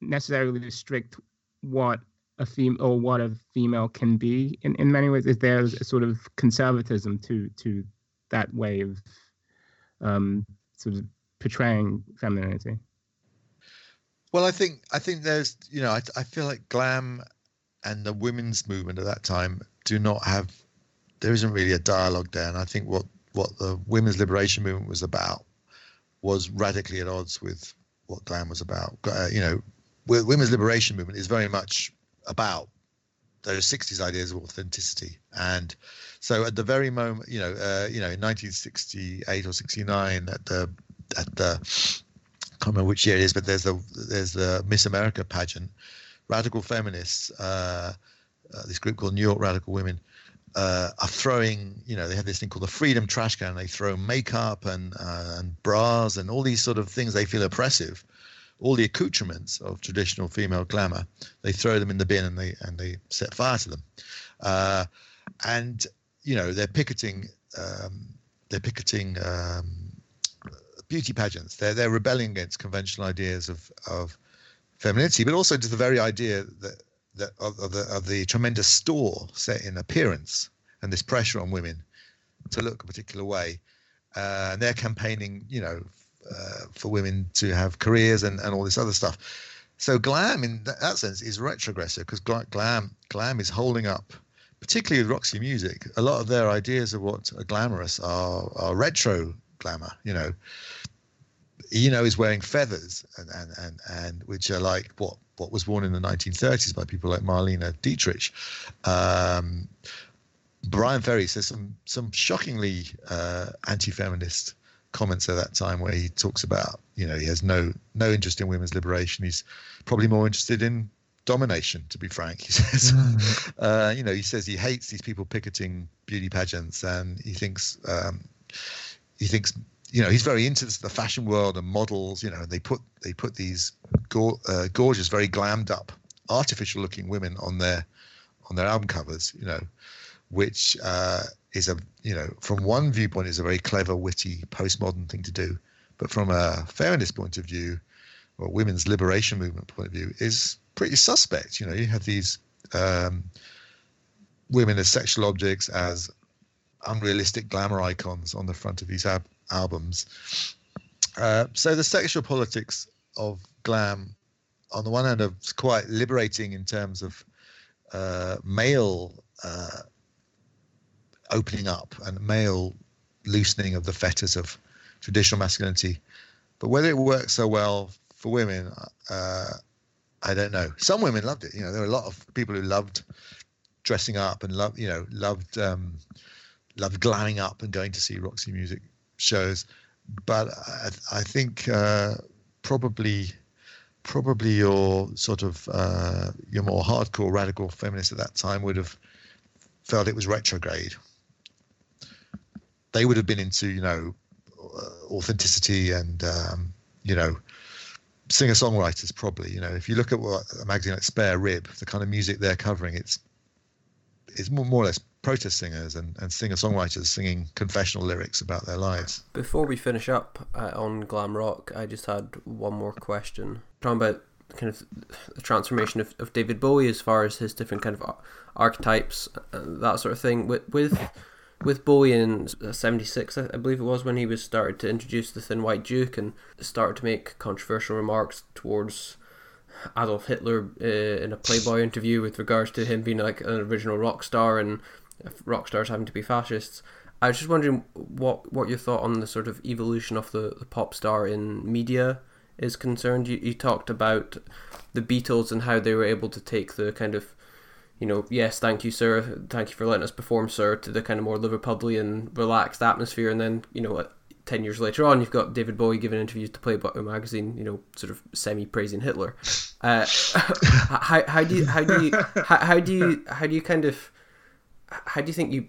necessarily restrict what a fem or what a female can be in, in many ways is there a sort of conservatism to to that way of um sort of portraying femininity Well, I think I think there's you know I I feel like glam and the women's movement at that time do not have there isn't really a dialogue there, and I think what what the women's liberation movement was about was radically at odds with what glam was about. Uh, you know, women's liberation movement is very much about those 60s ideas of authenticity and so at the very moment you know uh, you know in 1968 or 69 at the at the I can't remember which year it is, but there's the there's the Miss America pageant. Radical feminists, uh, uh, this group called New York Radical Women, uh, are throwing. You know, they have this thing called the Freedom Trash Can. They throw makeup and uh, and bras and all these sort of things they feel oppressive. All the accoutrements of traditional female glamour, they throw them in the bin and they and they set fire to them. Uh, and you know, they're picketing. Um, they're picketing. Um, beauty pageants. They're they're rebelling against conventional ideas of of femininity, but also to the very idea that that of, of the of the tremendous store set in appearance and this pressure on women to look a particular way. Uh, and they're campaigning, you know, uh, for women to have careers and, and all this other stuff. So glam, in that, sense, is retrogressive because glam glam is holding up, particularly with Roxy Music. A lot of their ideas of what are glamorous are are retro glamour. You know, Eno is wearing feathers and and and, and which are like what what was worn in the 1930s by people like Marlene Dietrich. Um, Bryan Ferry says some some shockingly uh, anti-feminist comments at that time where he talks about you know he has no no interest in women's liberation. He's probably more interested in domination, to be frank. He (laughs) says, Mm. uh, you know, he says he hates these people picketing beauty pageants, and he thinks um, he thinks you know he's very into the fashion world and models. You know, and they put they put these go- uh, gorgeous, very glammed up, artificial looking women on their on their album covers. You know, which uh, is a you know from one viewpoint is a very clever, witty, postmodern thing to do, but from a fairness point of view, or women's liberation movement point of view, is pretty suspect. You know, you have these um, women as sexual objects, as unrealistic glamour icons on the front of these ab- albums. Uh, so the sexual politics of glam, on the one hand, are quite liberating in terms of uh, male uh, opening up and male loosening of the fetters of traditional masculinity. But whether it works so well for women, uh, I don't know. Some women loved it. You know, there were a lot of people who loved dressing up and loved, you know, loved um, loved glamming up and going to see Roxy Music shows. But I, I think uh, probably probably your sort of uh, your more hardcore radical feminists at that time would have felt it was retrograde. They would have been into you know uh, authenticity and um, you know singer songwriters probably you know if you look at what a magazine like Spare Rib the kind of music they're covering it's it's more, more or less protest singers and, and singer songwriters singing confessional lyrics about their lives. Before we finish up uh, on glam rock, I just had one more question. Talking about kind of the transformation of, of David Bowie as far as his different kind of archetypes, uh, that sort of thing. With with with Bowie in '76, I believe it was when he was started to introduce the Thin White Duke and started to make controversial remarks towards Adolf Hitler uh, in a Playboy interview with regards to him being like an original rock star and rock stars having to be fascists. I was just wondering what what your thought on the sort of evolution of the, the pop star in media is concerned. You, you talked about the Beatles and how they were able to take the kind of you know, yes, thank you, sir, thank you for letting us perform, sir, to the kind of more Liverpudlian, relaxed atmosphere, and then you know, ten years later on, you've got David Bowie giving interviews to Playboy magazine, you know, sort of semi praising Hitler. Uh, (laughs) how, how do you how do you how, how do you how do you kind of how do you think you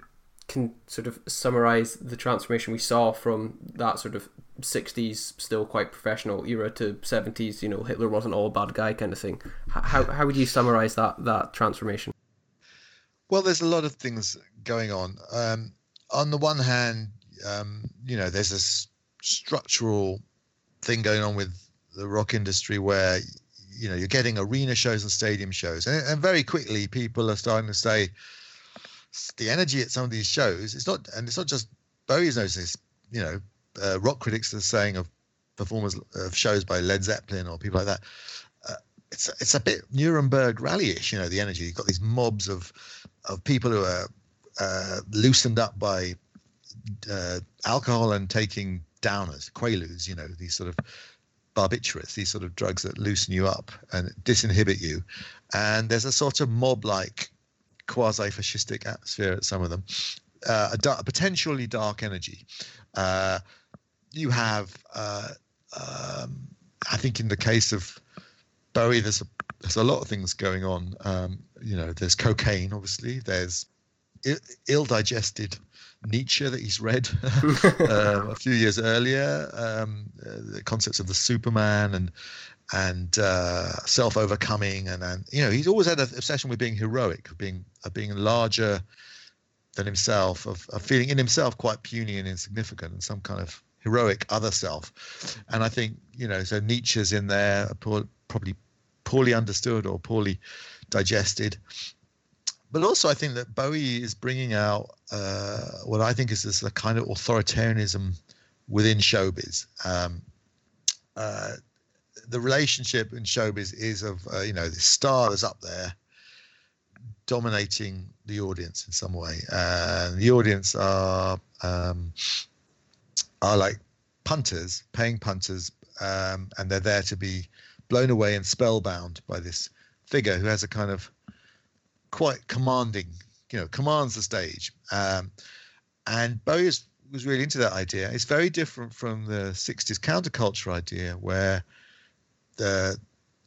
can sort of summarize the transformation we saw from that sort of 60s still quite professional era to 70s you know hitler wasn't all bad guy kind of thing? How, how would you summarize that that transformation Well, there's a lot of things going on. Um, on the one hand, um, you know, there's this structural thing going on with the rock industry where, you know, you're getting arena shows and stadium shows. And, and very quickly, people are starting to say the energy at some of these shows, it's not, and it's not just Bowie's noticing you know, uh, rock critics are saying of performers of shows by Led Zeppelin or people like that. It's it's a bit Nuremberg rally-ish, you know, the energy. You've got these mobs of of people who are uh, loosened up by uh, alcohol and taking downers, quaaludes, you know, these sort of barbiturates, these sort of drugs that loosen you up and disinhibit you. And there's a sort of mob-like quasi-fascistic atmosphere at some of them, uh, a, a potentially dark energy. Uh, you have, uh, um, I think, in the case of Bowie, there's a there's a lot of things going on. Um, you know, there's cocaine, obviously. There's Ill, ill-digested Nietzsche that he's read um, (laughs) a few years earlier. Um, uh, the concepts of the Superman and and uh, self-overcoming, and and you know, he's always had an obsession with being heroic, of being of being larger than himself, of, of feeling in himself quite puny and insignificant, and some kind of heroic other self. And I think you know, so Nietzsche's in there, probably poorly understood or poorly digested. But also, I think that Bowie is bringing out uh, what I think is this a kind of authoritarianism within showbiz. Um, uh, the relationship in showbiz is of uh, you know the star is up there dominating the audience in some way and the audience are um, are like punters paying punters um, and they're there to be blown away and spellbound by this figure who has a kind of quite commanding you know commands the stage um, and Bowie is, was really into that idea it's very different from the 60s counterculture idea where the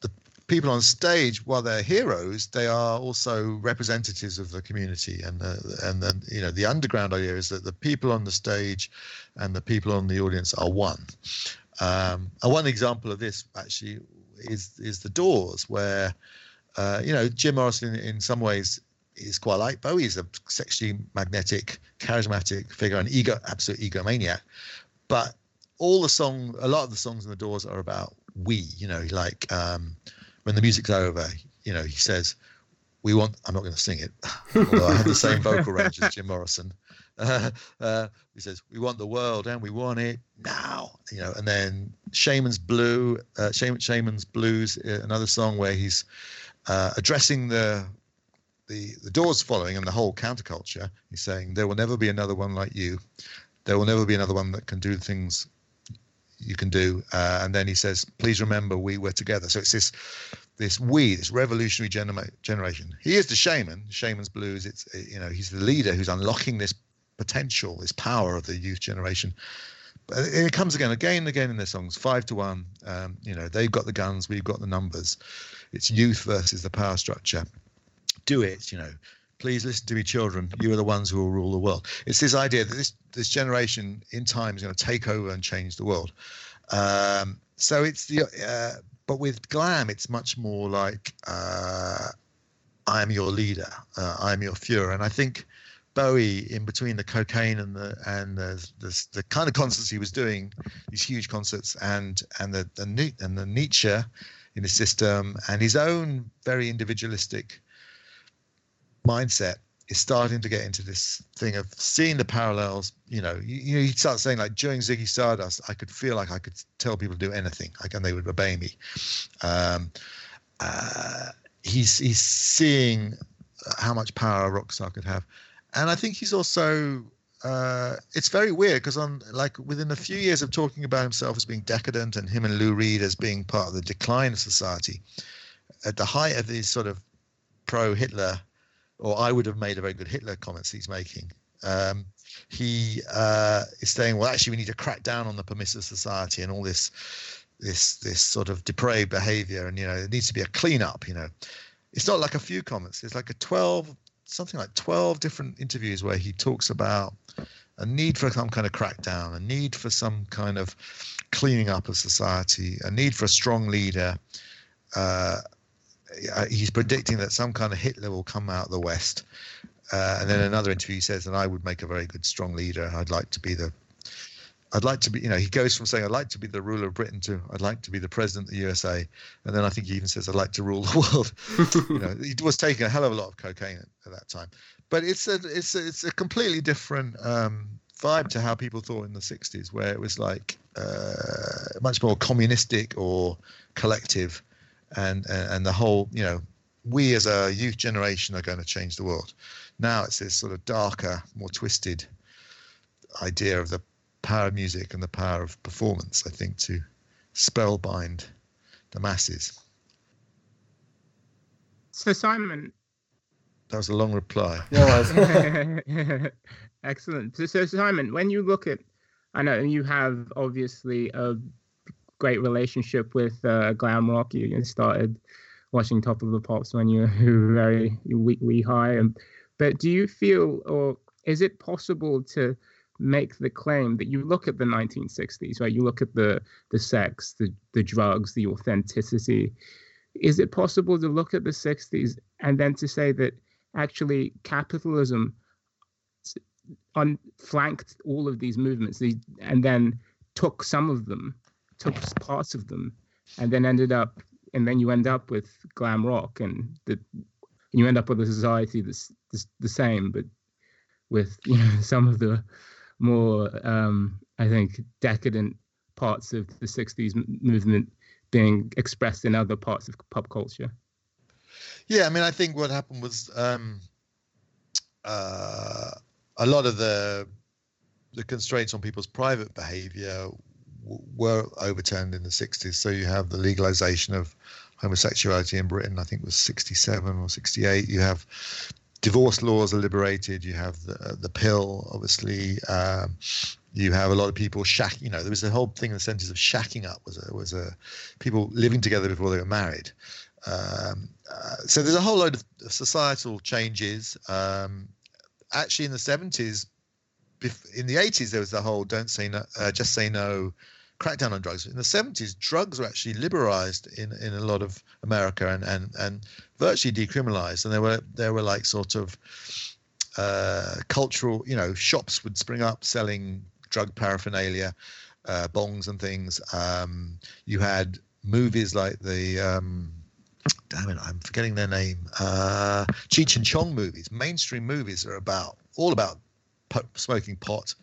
the people on stage, while they're heroes, they are also representatives of the community. And the, and then you know the underground idea is that the people on the stage and the people on the audience are one. Um, and one example of this actually is is the Doors, where uh, you know Jim Morrison in, in some ways is quite like Bowie. He's a sexually magnetic, charismatic figure, an ego, absolute egomaniac. But all the song, a lot of the songs in the Doors are about we. You know, like um, when the music's over, you know, he says, "We want." I'm not going to sing it, (laughs) although I have the same vocal range as Jim Morrison. Uh, (laughs) uh, he says, "We want the world, and we want it now." You know, and then Shaman's Blue, uh, Shaman, Shaman's Blues, uh, another song where he's uh, addressing the the the Doors following and the whole counterculture. He's saying, "There will never be another one like you. There will never be another one that can do the things you can do." Uh, and then he says, "Please remember, we were together." So it's this this we, this revolutionary genera- generation. He is the shaman. Shaman's blues. It's you know he's the leader who's unlocking this potential, this power of the youth generation. But it comes again, again and again in their songs. Five to one. Um, you know they've got the guns, we've got the numbers. It's youth versus the power structure. Do it. You know. Please listen to me, children. You are the ones who will rule the world. It's this idea that this this generation in time is going to take over and change the world. Um, so it's the uh, but with glam, it's much more like uh, I am your leader, uh, I am your Führer, and I think Bowie, in between the cocaine and the and the the, the kind of concerts he was doing, these huge concerts, and and the the and the Nietzsche in his system, and his own very individualistic mindset is starting to get into this thing of seeing the parallels. You know, you, you know, he starts saying like during Ziggy Stardust, I could feel like I could tell people to do anything, like and they would obey me. Um, uh, he's he's seeing how much power a rock star could have, and I think he's also. Uh, it's very weird because on like within a few years of talking about himself as being decadent and him and Lou Reed as being part of the decline of society, at the height of these sort of pro-Hitler or I would have made a very good Hitler comments he's making. Um, he uh, is saying, well, actually, we need to crack down on the permissive society and all this, this, this sort of depraved behavior, and you know, it needs to be a cleanup. You know, it's not like a few comments. It's like a twelve, something like twelve different interviews where he talks about a need for some kind of crackdown, a need for some kind of cleaning up of society, a need for a strong leader. Uh, uh, he's predicting that some kind of Hitler will come out of the West. Uh, and then another interview says, and I would make a very good, strong leader. I'd like to be the, I'd like to be, you know, he goes from saying, I'd like to be the ruler of Britain to, I'd like to be the president of the USA. And then I think he even says, I'd like to rule the (laughs) world. you know, he was taking a hell of a lot of cocaine at, at that time. But it's a, it's a, it's a completely different um, vibe to how people thought in the 60s, where it was like uh, much more communistic or collective and and the whole you know we as a youth generation are going to change the world now it's this sort of darker more twisted idea of the power of music and the power of performance i think to spellbind the masses So Simon, that was a long reply (laughs) Yeah, was. (laughs) excellent. So, so Simon, when you look at, I know you have obviously a great relationship with uh, glam rock. You, you started watching Top of the Pops when you were (laughs) very wee, wee high, and but do you feel, or is it possible to make the claim that you look at the 1960s, right? You look at the the sex, the the drugs, the authenticity. Is it possible to look at the 60s and then to say that actually capitalism flanked all of these movements and then took some of them took parts of them and then ended up and then you end up with glam rock and the you end up with a society that's, that's the same but with (laughs) you know some of the more um i think decadent parts of the 60s m- movement being expressed in other parts of pop culture. Yeah, I mean, I think what happened was um, uh, a lot of the the constraints on people's private behavior w- were overturned in the 60s. So you have the legalization of homosexuality in Britain, I think was 67 or 68. You have divorce laws are liberated. You have the the pill, obviously. Um, you have a lot of people shack. You know, there was a whole thing in the sense of shacking up was a was a people living together before they were married. Um, uh, so there's a whole load of societal changes. Um, actually, in the 70s, bef- in the 80s, there was the whole "don't say no, uh, just say no" crackdown on drugs. In the 70s, drugs were actually liberalized in, in a lot of America and, and, and virtually decriminalized. And there were there were like sort of uh, cultural, you know, shops would spring up selling drug paraphernalia, uh, bongs and things. Um, you had movies like the um, damn it, I'm forgetting their name. Uh, Cheech and Chong movies, mainstream movies are about all about po- smoking pot.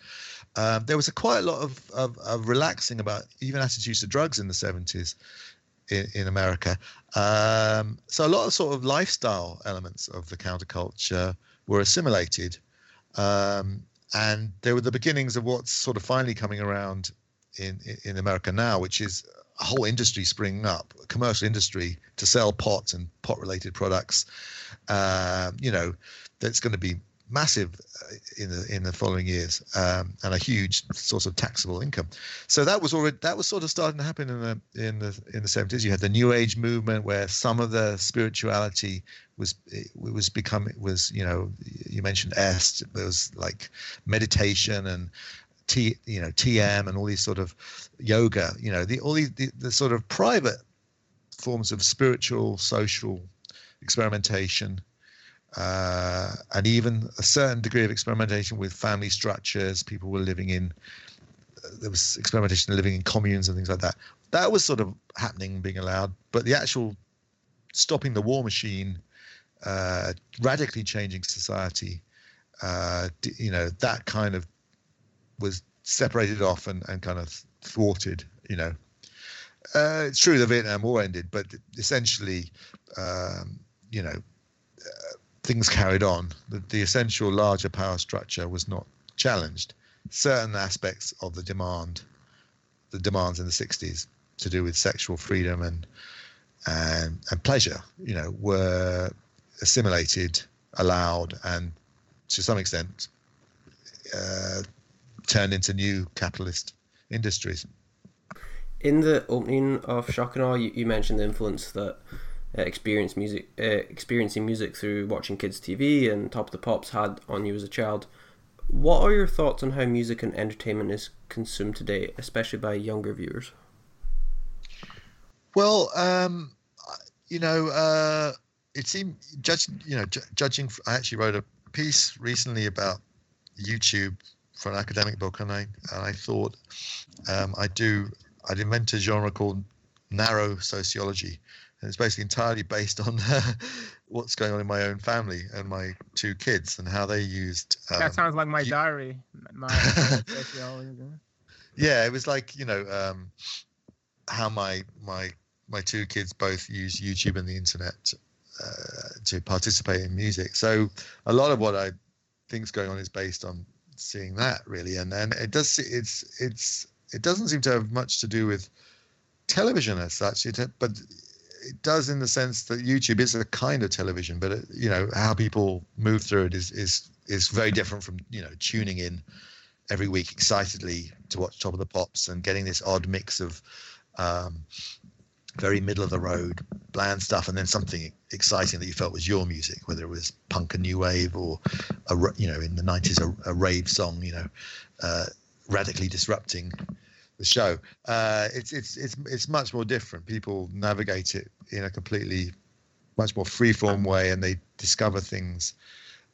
Um, there was a quite a lot of, of, of relaxing about even attitudes to drugs in the 70s in, in America. Um, so a lot of sort of lifestyle elements of the counterculture were assimilated. Um, and there were the beginnings of what's sort of finally coming around in, in America now, which is a whole industry springing up, a commercial industry to sell pot and pot related products. Um, you know, that's going to be massive uh, in the in the following years um, and a huge source of taxable income. So that was already that was sort of starting to happen in the in the in the 70s. You had the New Age movement where some of the spirituality was it was becoming was you know you mentioned est there was like meditation and T you know TM and all these sort of yoga you know the all these the, the sort of private forms of spiritual social experimentation uh, and even a certain degree of experimentation with family structures. People were living in there was experimentation living in communes and things like that. That was sort of happening being allowed, but the actual stopping the war machine, uh, radically changing society, uh, you know, that kind of was separated off and, and kind of thwarted, you know. Uh, it's true the Vietnam War ended, but essentially, um, you know, uh, things carried on. The, the essential larger power structure was not challenged. Certain aspects of the demand, the demands in the 60s to do with sexual freedom and and, and pleasure, you know, were assimilated, allowed, and to some extent uh, turned into new capitalist industries. In the opening of Shock and Awe, you, you mentioned the influence that uh, experience music, uh, experiencing music through watching kids' TV and Top of the Pops had on you as a child. What are your thoughts on how music and entertainment is consumed today, especially by younger viewers? Well, um, you know, uh, it seemed judging, you know, ju- judging. I actually wrote a piece recently about YouTube for an academic book, and I and I thought um, I do I'd invent a genre called narrow sociology, and it's basically entirely based on (laughs) what's going on in my own family and my two kids and how they used. Um, that sounds like my you- diary. My (laughs) yeah, it was like you know um, how my my my two kids both use YouTube and the internet uh, to participate in music. So a lot of what I think's going on is based on seeing that really, and and it does it's it's it doesn't seem to have much to do with television as such. It but it does in the sense that YouTube is a kind of television, but it, you know how people move through it is is is very different from you know tuning in every week excitedly to watch Top of the Pops and getting this odd mix of um, very middle of the road bland stuff and then something exciting that you felt was your music, whether it was punk and new wave or a you know in the 90s a, a rave song, you know, uh, radically disrupting the show. Uh, it's it's it's it's much more different. People navigate it in a completely much more freeform way, and they discover things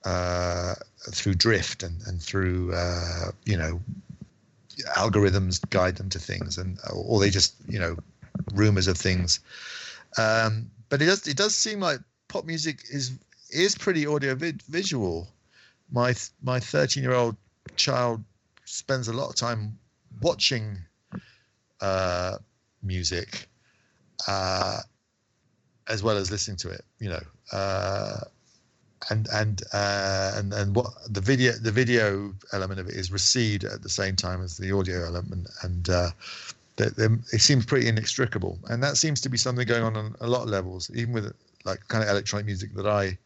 uh, through drift and and through uh, you know algorithms guide them to things, and or they just you know rumors of things. Um, but it does it does seem like pop music is is pretty audio visual. My my 13 year old child spends a lot of time watching uh, music, uh, as well as listening to it. You know, uh, and and uh, and and what the video the video element of it is received at the same time as the audio element, and uh, it seems pretty inextricable. And that seems to be something going on on a lot of levels, even with like kind of electronic music that I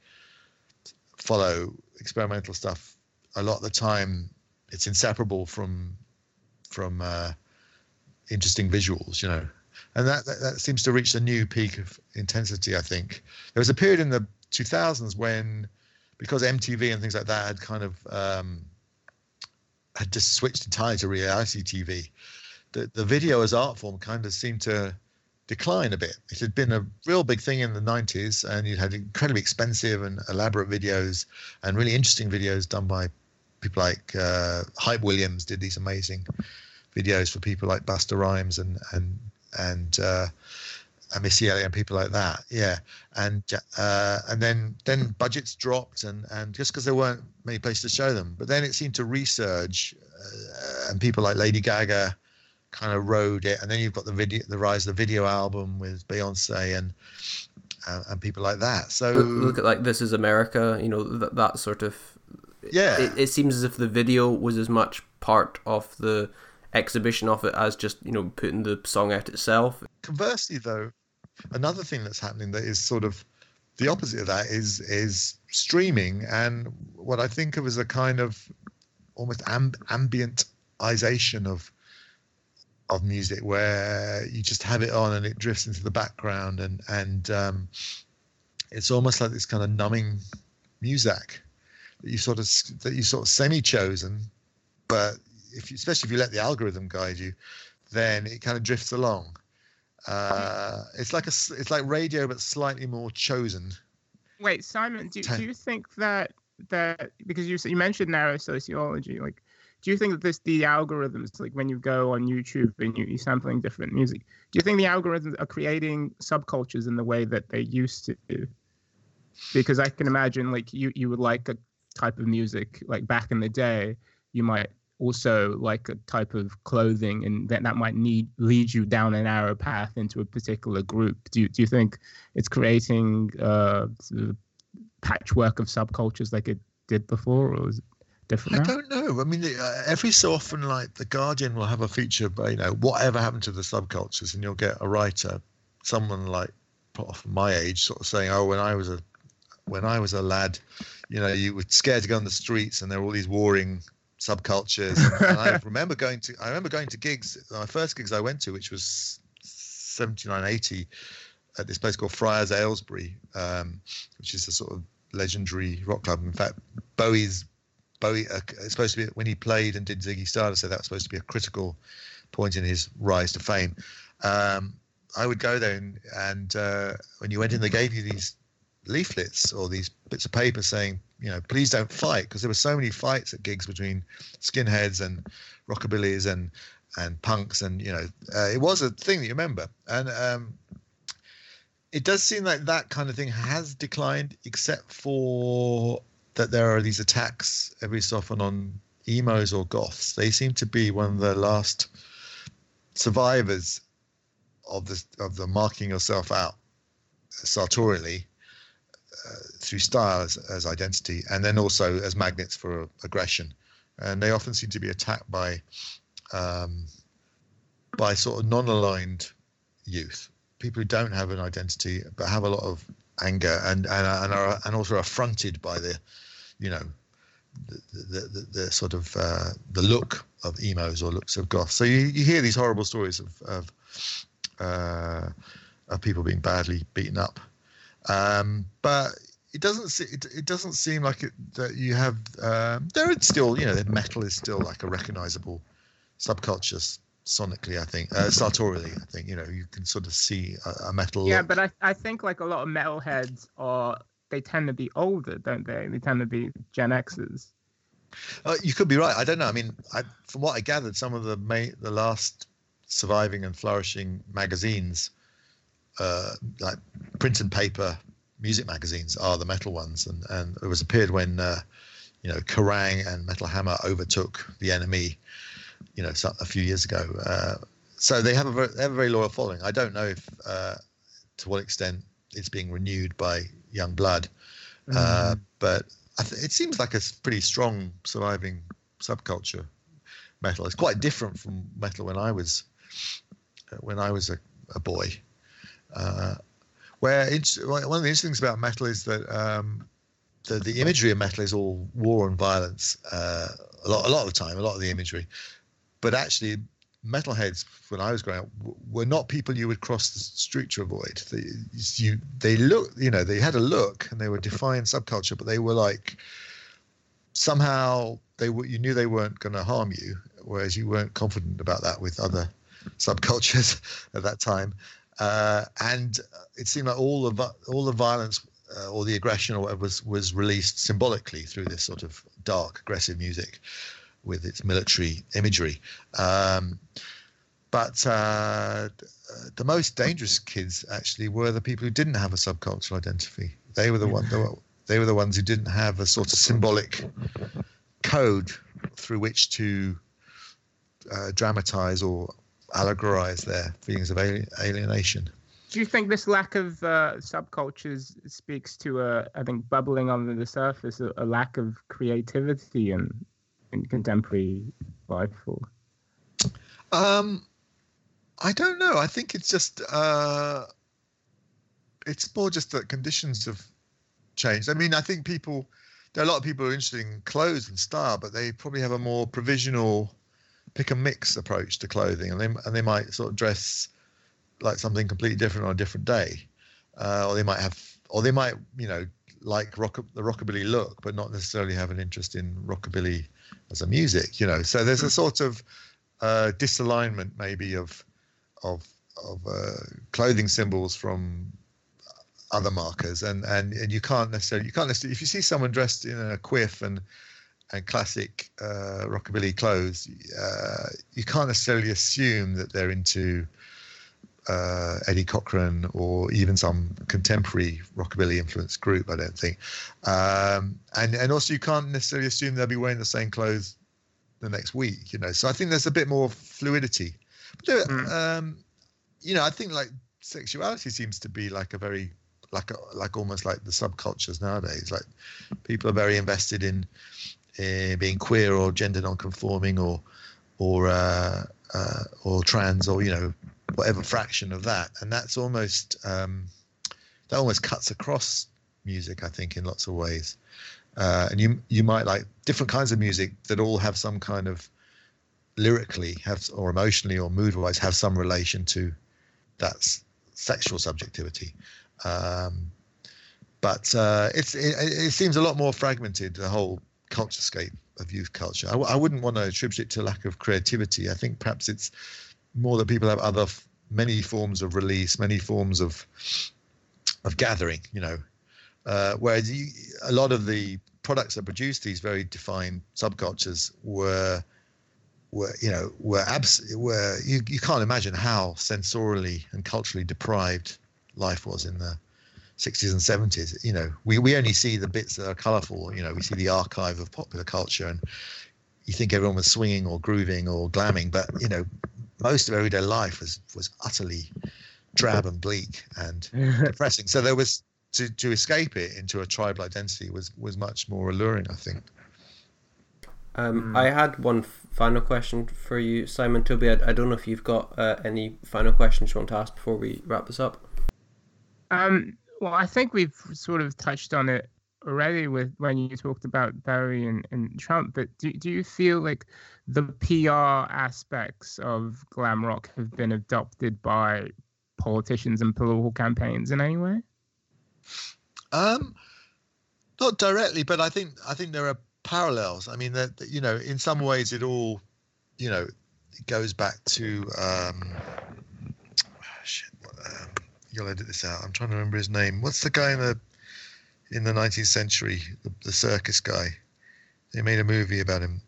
follow, experimental stuff. A lot of the time, it's inseparable from from uh, interesting visuals, you know. And that, that that seems to reach a new peak of intensity. I think there was a period in the 2000s when, because MTV and things like that had kind of um, had just switched entirely to reality TV, the the video as art form kind of seemed to decline a bit. It had been a real big thing in the 90s, and you had incredibly expensive and elaborate videos and really interesting videos done by people like uh, Hype Williams did these amazing videos for people like Busta Rhymes and and and uh, and Missy Elliott and people like that. Yeah, and uh, and then then budgets dropped, and and just because there weren't many places to show them, but then it seemed to resurge, uh, and people like Lady Gaga kind of rode it, and then you've got the video, the rise of the video album with Beyonce and uh, and people like that. So Look at like This Is America, you know that that sort of. Yeah. It, it seems as if the video was as much part of the exhibition of it as just you know putting the song out itself. conversely though another thing that's happening that is sort of the opposite of that is is streaming and what i think of as a kind of almost amb- ambientization of of music where you just have it on and it drifts into the background and and um, it's almost like this kind of numbing music that you sort of that you sort of semi chosen but if you, especially if you let the algorithm guide you then it kind of drifts along. Uh, it's like a it's like radio but slightly more chosen. Wait, Simon, do, do you think that that because you you mentioned narrow sociology, like do you think that this the algorithms like when you go on YouTube and you, you're sampling different music, do you think the algorithms are creating subcultures in the way that they used to do? Because I can imagine like you you would like a type of music like back in the day, you might also like a type of clothing and that that might need lead you down a narrow path into a particular group. Do you, do you think it's creating uh, sort of patchwork of subcultures like it did before, or is it different I now? don't know. I mean, uh, every so often, like the Guardian will have a feature about you know whatever happened to the subcultures, and you'll get a writer, someone like of my age, sort of saying, "Oh, when I was a when I was a lad, you know, you were scared to go on the streets, and there were all these warring subcultures." and I (laughs) remember going to I remember going to gigs. My first gigs I went to, which was 79, 80, at this place called Friars Aylesbury, um, which is a sort of legendary rock club. In fact, Bowie's Bowie uh, it's supposed to be when he played and did Ziggy Stardust, so that was supposed to be a critical point in his rise to fame. Um, I would go there, and, and uh, when you went in, they gave you these leaflets or these bits of paper saying, you know, please don't fight, because there were so many fights at gigs between skinheads and rockabillys and and punks, and you know, uh, it was a thing that you remember, and um, it does seem like that kind of thing has declined, except for that there are these attacks every so often on emos or goths. They seem to be one of the last survivors of the of the marking yourself out sartorially uh, through style as, as identity, and then also as magnets for aggression. And they often seem to be attacked by um, by sort of non-aligned youth, people who don't have an identity but have a lot of anger and and, and are and also affronted by the, you know, the the, the, the sort of uh, the look of emos or looks of goths. So you, you hear these horrible stories of of, uh, of people being badly beaten up, um, but it doesn't se- it, it doesn't seem like it that you have um, there is still you know the metal is still like a recognizable subculture sonically I think uh, sartorially I think you know you can sort of see a, a metal Yeah, look. but I, I think like a lot of metalheads are they tend to be older, don't they? They tend to be Gen Xers. Uh, you could be right. I don't know. I mean, I, from what I gathered, some of the ma- the last surviving and flourishing magazines, uh, like print and paper music magazines, are the metal ones. And and there was a period when, uh, you know, Kerrang and Metal Hammer overtook the NME. You know, a few years ago. Uh, so they have a very, have a very loyal following. I don't know if uh, to what extent it's being renewed by young blood, uh, but I th- it seems like a pretty strong surviving subculture. Metal. It's quite different from metal when I was uh, when I was a, a boy. Uh, where it's, one of the interesting things about metal is that um, the the imagery of metal is all war and violence uh, a lot a lot of the time, a lot of the imagery, but actually metalheads when I was growing up were not people you would cross the street to avoid. They, you, they look, you know, they had a look and they were defined subculture, but they were like somehow they were, you knew they weren't going to harm you, whereas you weren't confident about that with other subcultures (laughs) at that time. Uh, and it seemed like all the all the violence uh, or the aggression or whatever was was released symbolically through this sort of dark, aggressive music with its military imagery. Um, but uh, the most dangerous kids actually were the people who didn't have a subcultural identity. They were the one. They were, they were the ones who didn't have a sort of symbolic code through which to uh, dramatize or allegorize their feelings of ali- alienation. Do you think this lack of uh, subcultures speaks to a, I think, bubbling under the surface, a, a lack of creativity in, in contemporary life? Or Um, I don't know. I think it's just uh, it's more just that conditions have changed. I mean, I think people there are a lot of people who are interested in clothes and style, but they probably have a more provisional pick a mix approach to clothing, and they and they might sort of dress like something completely different on a different day, uh, or they might have, or they might you know like rock the rockabilly look, but not necessarily have an interest in rockabilly as a music. You know, so there's a sort of uh, disalignment maybe of of of uh, clothing symbols from other markers and, and and you can't necessarily you can't necessarily if you see someone dressed in a quiff and and classic uh, rockabilly clothes uh, you can't necessarily assume that they're into uh, Eddie Cochran or even some contemporary rockabilly influenced group I don't think. Um, and and also you can't necessarily assume they'll be wearing the same clothes the next week you know. So I think there's a bit more fluidity. But there- Mm. um, you know I think like sexuality seems to be like a very like a, like almost like the subcultures nowadays. Like people are very invested in uh, being queer or gender non-conforming or or uh, uh, or trans or you know whatever fraction of that. And that's almost um, that almost cuts across music I think in lots of ways. Uh, and you you might like different kinds of music that all have some kind of lyrically have or emotionally or mood wise have some relation to that sexual subjectivity. Um, but uh, it's it, it seems a lot more fragmented the whole culture scape of youth culture. I, w- I wouldn't want to attribute it to lack of creativity. I think perhaps it's more that people have other f- many forms of release many forms of of gathering you know. Uh, whereas you, a lot of the products that produce these very defined subcultures were were you know were abs- were you, you can't imagine how sensorially and culturally deprived life was in the 60s and 70s you know we, we only see the bits that are colorful you know we see the archive of popular culture and you think everyone was swinging or grooving or glamming but you know most of everyday life was was utterly drab and bleak and (laughs) depressing so there was to, to escape it into a tribal identity was was much more alluring i think Um, Mm. I had one final question for you, Simon Toby. I, I don't know if you've got uh, any final questions you want to ask before we wrap this up. Um, well, I think we've sort of touched on it already with when you talked about Barry and, and Trump. But do do you feel like the PR aspects of glam rock have been adopted by politicians and political campaigns in any way? Um, not directly, but I think I think there are parallels. I mean, that you know, in some ways, it all, you know, it goes back to. Um, you'll edit this out. I'm trying to remember his name. What's the guy in the in the 19th century, the, the circus guy? They made a movie about him.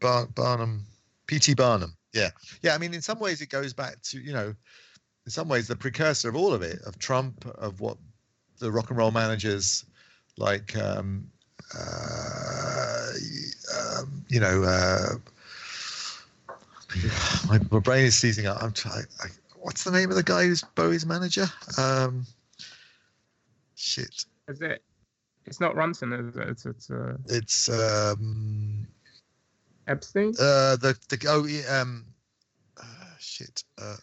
Bar, Barnum, P.T. Barnum. Yeah, yeah. I mean, in some ways, it goes back to you know, in some ways, the precursor of all of it, of Trump, of what the rock and roll managers like um, uh, um, you know uh, (sighs) my, my brain is seizing up. I'm trying. What's the name of the guy who's Bowie's manager? Um, shit. Is it? It's not Ronson, is it? It's, it's uh, It's um, Epstein. uh, the the oh yeah, um, uh, shit. Uh,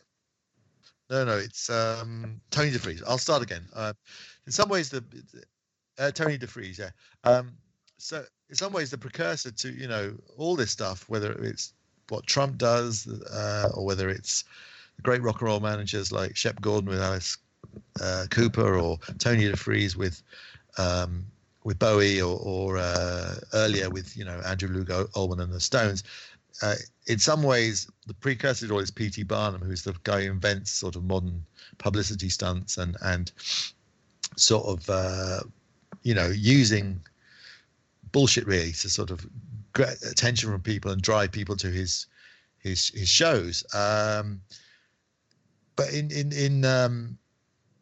no, no, it's um, Tony DeFries. I'll start again. Uh, in some ways, the uh, Tony DeFries, yeah. Um, so in some ways, the precursor to you know all this stuff, whether it's what Trump does, uh, or whether it's great rock and roll managers like Shep Gordon with Alice uh, Cooper, or Tony DeFries with um, with Bowie, or, or uh, earlier with you know Andrew Loog Oldham and the Stones. Uh, in some ways, the precursor to all is P.T. Barnum, who's the guy who invents sort of modern publicity stunts and and sort of uh, you know using bullshit really to sort of get attention from people and drive people to his his his shows. Um, but in in in um,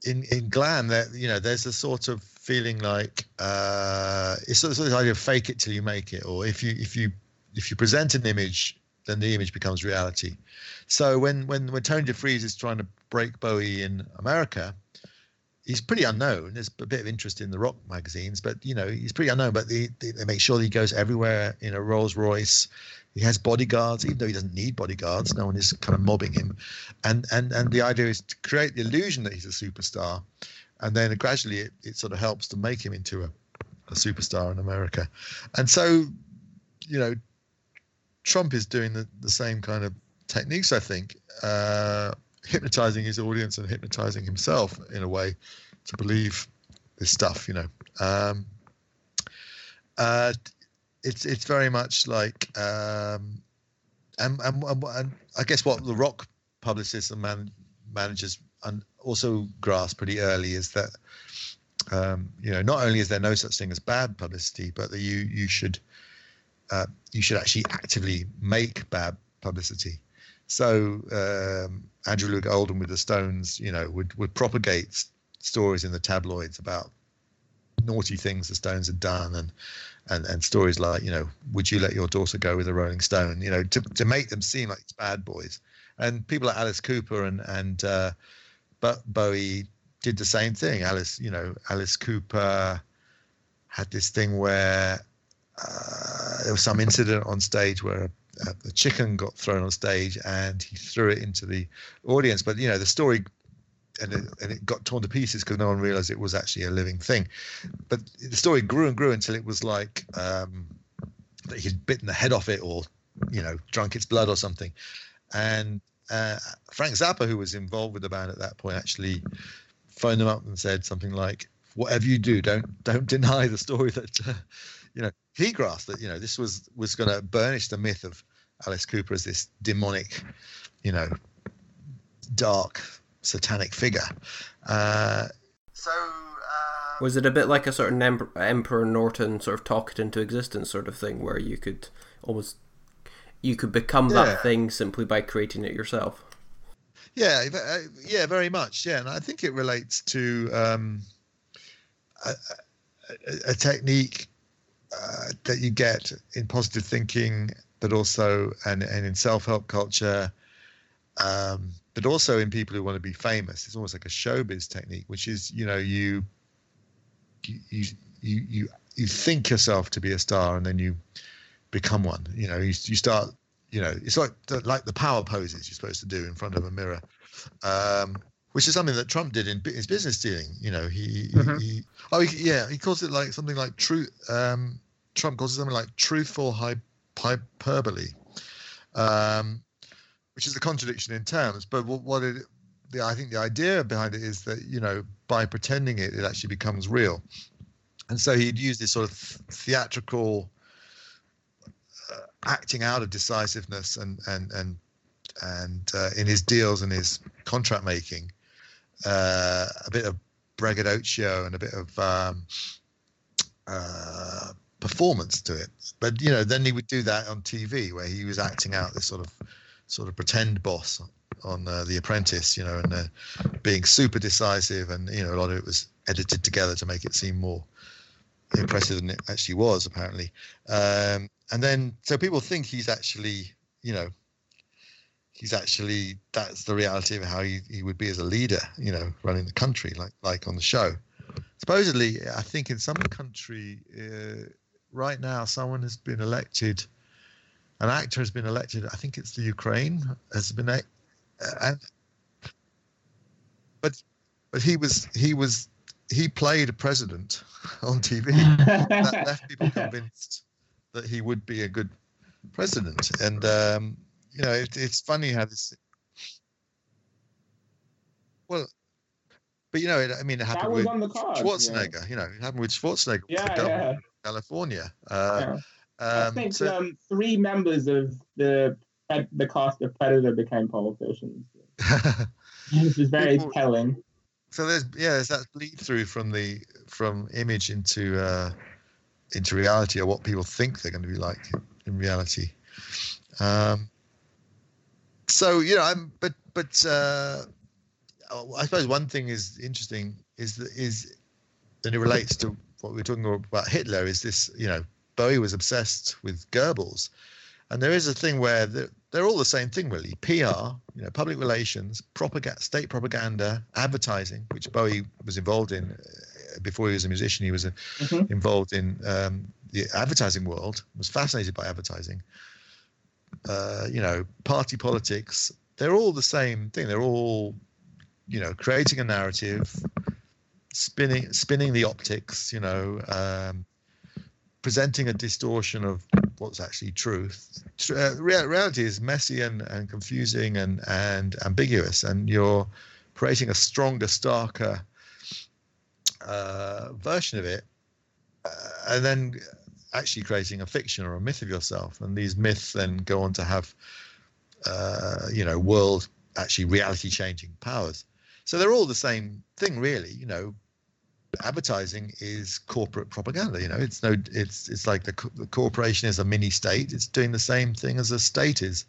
in in glam, that you know, there's a sort of feeling like uh, it's sort of this idea of fake it till you make it, or if you if you if you present an image, then the image becomes reality. So when when when Tony DeFries is trying to break Bowie in America, he's pretty unknown. There's a bit of interest in the rock magazines, but you know he's pretty unknown. But they, they, they make sure that he goes everywhere in a Rolls Royce. He has bodyguards, even though he doesn't need bodyguards. No one is kind of mobbing him, and and and the idea is to create the illusion that he's a superstar, and then gradually it, it sort of helps to make him into a, a superstar in America, and so, you know, Trump is doing the, the same kind of techniques, I think, uh, hypnotizing his audience and hypnotizing himself in a way to believe this stuff, you know. Um, uh, it's it's very much like, um, and, and, and, I guess what the rock publicists and man, managers and also grasp pretty early is that, um, you know, not only is there no such thing as bad publicity, but that you you should uh, you should actually actively make bad publicity. So um, Andrew Loog Oldham with the Stones, you know, would would propagate stories in the tabloids about naughty things the Stones had done, and and and stories like, you know, would you let your daughter go with a Rolling Stone? You know, to to make them seem like bad boys. And people like Alice Cooper and and uh, but Bowie did the same thing. Alice, you know, Alice Cooper had this thing where uh, there was some incident on stage where a, a chicken got thrown on stage and he threw it into the audience. But you know the story, and it, and it got torn to pieces because no one realized it was actually a living thing. But the story grew and grew until it was like um, that he'd bitten the head off it or you know drunk its blood or something. And uh, Frank Zappa, who was involved with the band at that point, actually phoned them up and said something like, "Whatever you do, don't don't deny the story that." Uh, you know, he grasped that you know this was was going to burnish the myth of Alice Cooper as this demonic, you know, dark satanic figure. Uh, so. Uh, Was it a bit like a sort of Em- Emperor Norton sort of talk it into existence sort of thing, where you could almost you could become Yeah. that thing simply by creating it yourself? Yeah, uh, yeah, very much. Yeah, and I think it relates to um, a, a, a technique uh, that you get in positive thinking, but also and, and in self-help culture, um, but also in people who want to be famous. It's almost like a showbiz technique, which is you know you you you you you, think yourself to be a star, and then you become one. You know, you you start. You know, it's like the, like the power poses you're supposed to do in front of a mirror, um, which is something that Trump did in his business dealing. You know, he, Mhm. he oh he, yeah, he calls it like something like truth. Um, Trump calls it something like truthful hyperbole, um, which is a contradiction in terms. But what, it, the, I think the idea behind it is that you know by pretending it, it actually becomes real. And so he'd use this sort of theatrical uh, acting out of decisiveness and and and and uh, in his deals and his contract making, uh, a bit of braggadocio and a bit of um, uh, performance to it. But you know, then he would do that on TV where he was acting out this sort of sort of pretend boss on uh, The Apprentice, you know, and uh, being super decisive, and you know, a lot of it was edited together to make it seem more impressive than it actually was, apparently. Um, and then, so people think he's actually, you know, he's actually that's the reality of how he, he would be as a leader, you know, running the country like like on the show. Supposedly, I think in some country uh, right now, someone has been elected. An actor has been elected. I think it's the Ukraine has been, and but but he was he was he played a president (laughs) on TV (laughs) that left people convinced that he would be a good president. And um, you know, it, it's funny how this. Well, but you know, it, I mean, it happened with on the card. Schwarzenegger. You know, it happened with Schwarzenegger. Yeah, yeah. yeah. California. Uh, yeah. I um, think so- um, three members of the the cast of Predator became politicians. (laughs) This is very People- telling. so there's yeah there's that bleed through from the from image into uh into reality or what people think they're going to be like in reality um so you know i'm but but uh i suppose one thing is interesting is that is and it relates to what we are talking about hitler is this you know bowie was obsessed with goebbels. And there is a thing where they're, they're all the same thing really. Pr you know public relations propaganda state propaganda advertising which bowie was involved in uh, before he was a musician he was uh, Mhm. involved in um, the advertising world was fascinated by advertising. Uh, you know party politics they're all the same thing. They're all you know creating a narrative spinning spinning the optics you know um, presenting a distortion of what's actually truth. Uh, reality is messy and, and confusing and, and ambiguous, and you're creating a stronger, starker uh, version of it, uh, and then actually creating a fiction or a myth of yourself. And these myths then go on to have, uh, you know, world actually reality changing powers. So they're all the same thing, really. You know, advertising is corporate propaganda you know? It's no it's it's like the, the corporation is a mini state. It's doing the same thing as a state is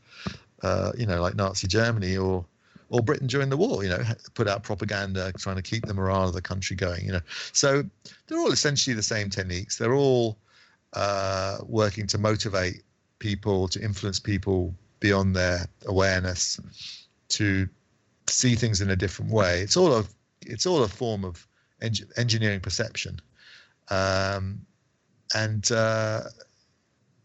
uh, you know like nazi germany or or britain during the war you know? Put out propaganda trying to keep the morale of the country going you know? So they're all essentially the same techniques. They're all uh, working to motivate people to influence people beyond their awareness to see things in a different way. It's all a it's all a form of eng- engineering perception. Um, and uh,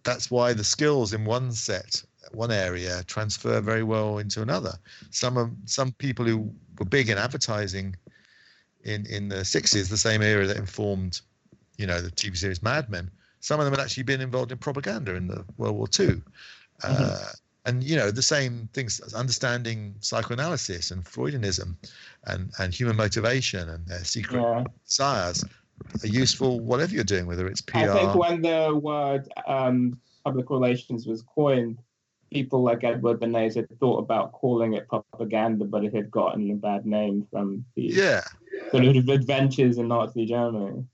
that's why the skills in one set one area transfer very well into another. Some of some people who were big in advertising in in the 60s the same era that informed you know the tv series mad men some of them had actually been involved in propaganda in the world war ii uh, and you know the same things understanding psychoanalysis and freudianism and and human motivation and their secret Yeah. desires are useful whatever you're doing whether it's pr I think when the word um, public relations was coined, people like Edward Bernays had thought about calling it propaganda, but it had gotten a bad name from the yeah sort of adventures in Nazi Germany.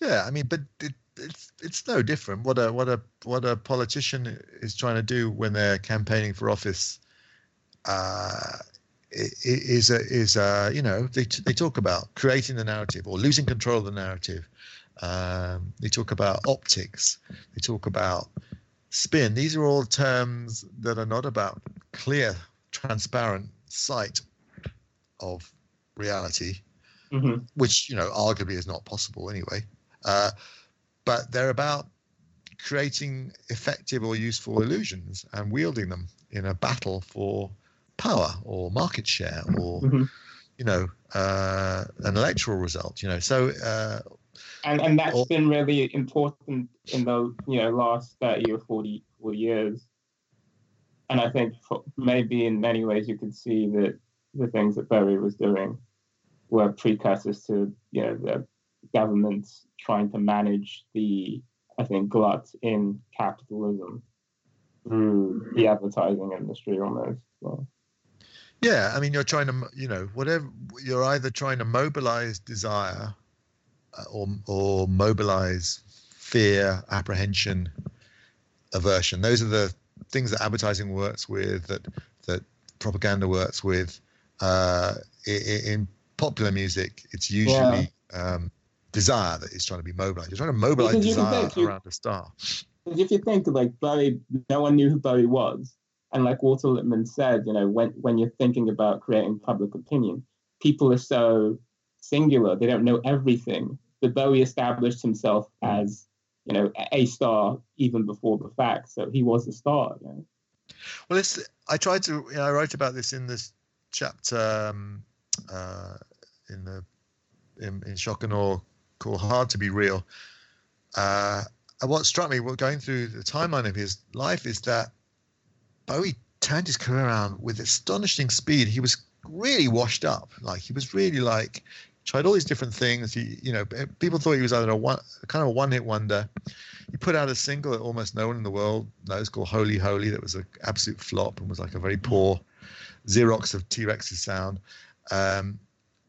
yeah i mean but it, it's it's no different. What a what a what a politician is trying to do when they're campaigning for office uh is a is a you know they they talk about creating the narrative or losing control of the narrative. Um they talk about optics. They talk about spin. These are all terms that are not about clear transparent sight of reality hmm which you know arguably is not possible anyway. Uh, but they're about creating effective or useful illusions and wielding them in a battle for power or market share or hmm you know uh, an electoral result. You know, so uh, And and that's Or- been really important in the you know last thirty or 40, 40 years. And I think for, maybe in many ways you could see that the things that Bowie was doing were precursors to you know the governments trying to manage the I think glut in capitalism through the advertising industry almost. So, yeah, I mean, you're trying to you know whatever you're either trying to mobilize desire uh, or or mobilize fear, apprehension, aversion. Those are the things that advertising works with, that that propaganda works with. Uh, i- i- in popular music, it's usually um, desire that is trying to be mobilized. You're trying to mobilize Because desire think you- around a star. Because if you think like Bowie, no one knew who Bowie was, And like Walter Lippmann said, you know, when when you're thinking about creating public opinion, people are so singular; they don't know everything. But Bowie established himself as, you know, a star even before the fact. So he was a star. You know? Well, it's I tried to you know, I wrote about this in this chapter um, uh, in the in, in Shock and Awe called "Hard to Be Real." Uh, and what struck me, what going through the timeline of his life, is that Bowie turned his career around with astonishing speed. He was really washed up, like he was really like tried all these different things. He, you know, people thought he was either a one, kind of a one-hit wonder. He put out a single that almost no one in the world knows called "Holy Holy" that was an absolute flop and was like a very poor Xerox of T-Rex's sound. Um,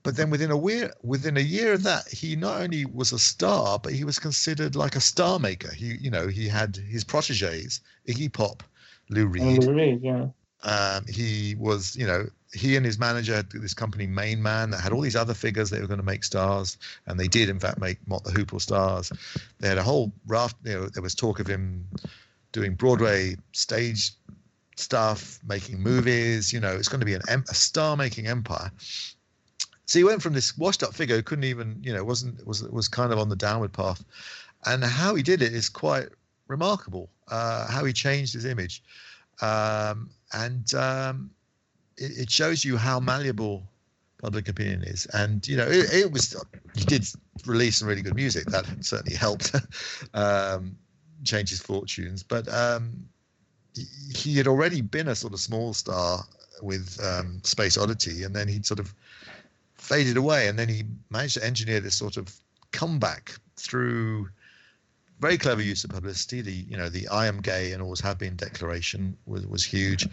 but then within a year, within a year of that, he not only was a star, but he was considered like a star maker. He, you know, he had his proteges, Iggy Pop, Lou Reed. Lou Reed, yeah. Um, he was, you know, he and his manager had this company, MainMan, that had all these other figures they were going to make stars, and they did, in fact, make Mott the Hoople stars. They had a whole raft. You know, there was talk of him doing Broadway stage stuff, making movies. You know, it's going to be an a star-making empire. So he went from this washed-up figure who couldn't even, you know, wasn't was was kind of on the downward path, and how he did it is quite remarkable. Uh, how he changed his image, um, and um, it, it, shows you how malleable public opinion is. And you know, it, it was he did release some really good music that certainly helped (laughs) um, change his fortunes, but um, he had already been a sort of small star with um, Space Oddity, and then he'd sort of faded away, and then he managed to engineer this sort of comeback through very clever use of publicity. The you know the I am gay and always have been declaration was was huge.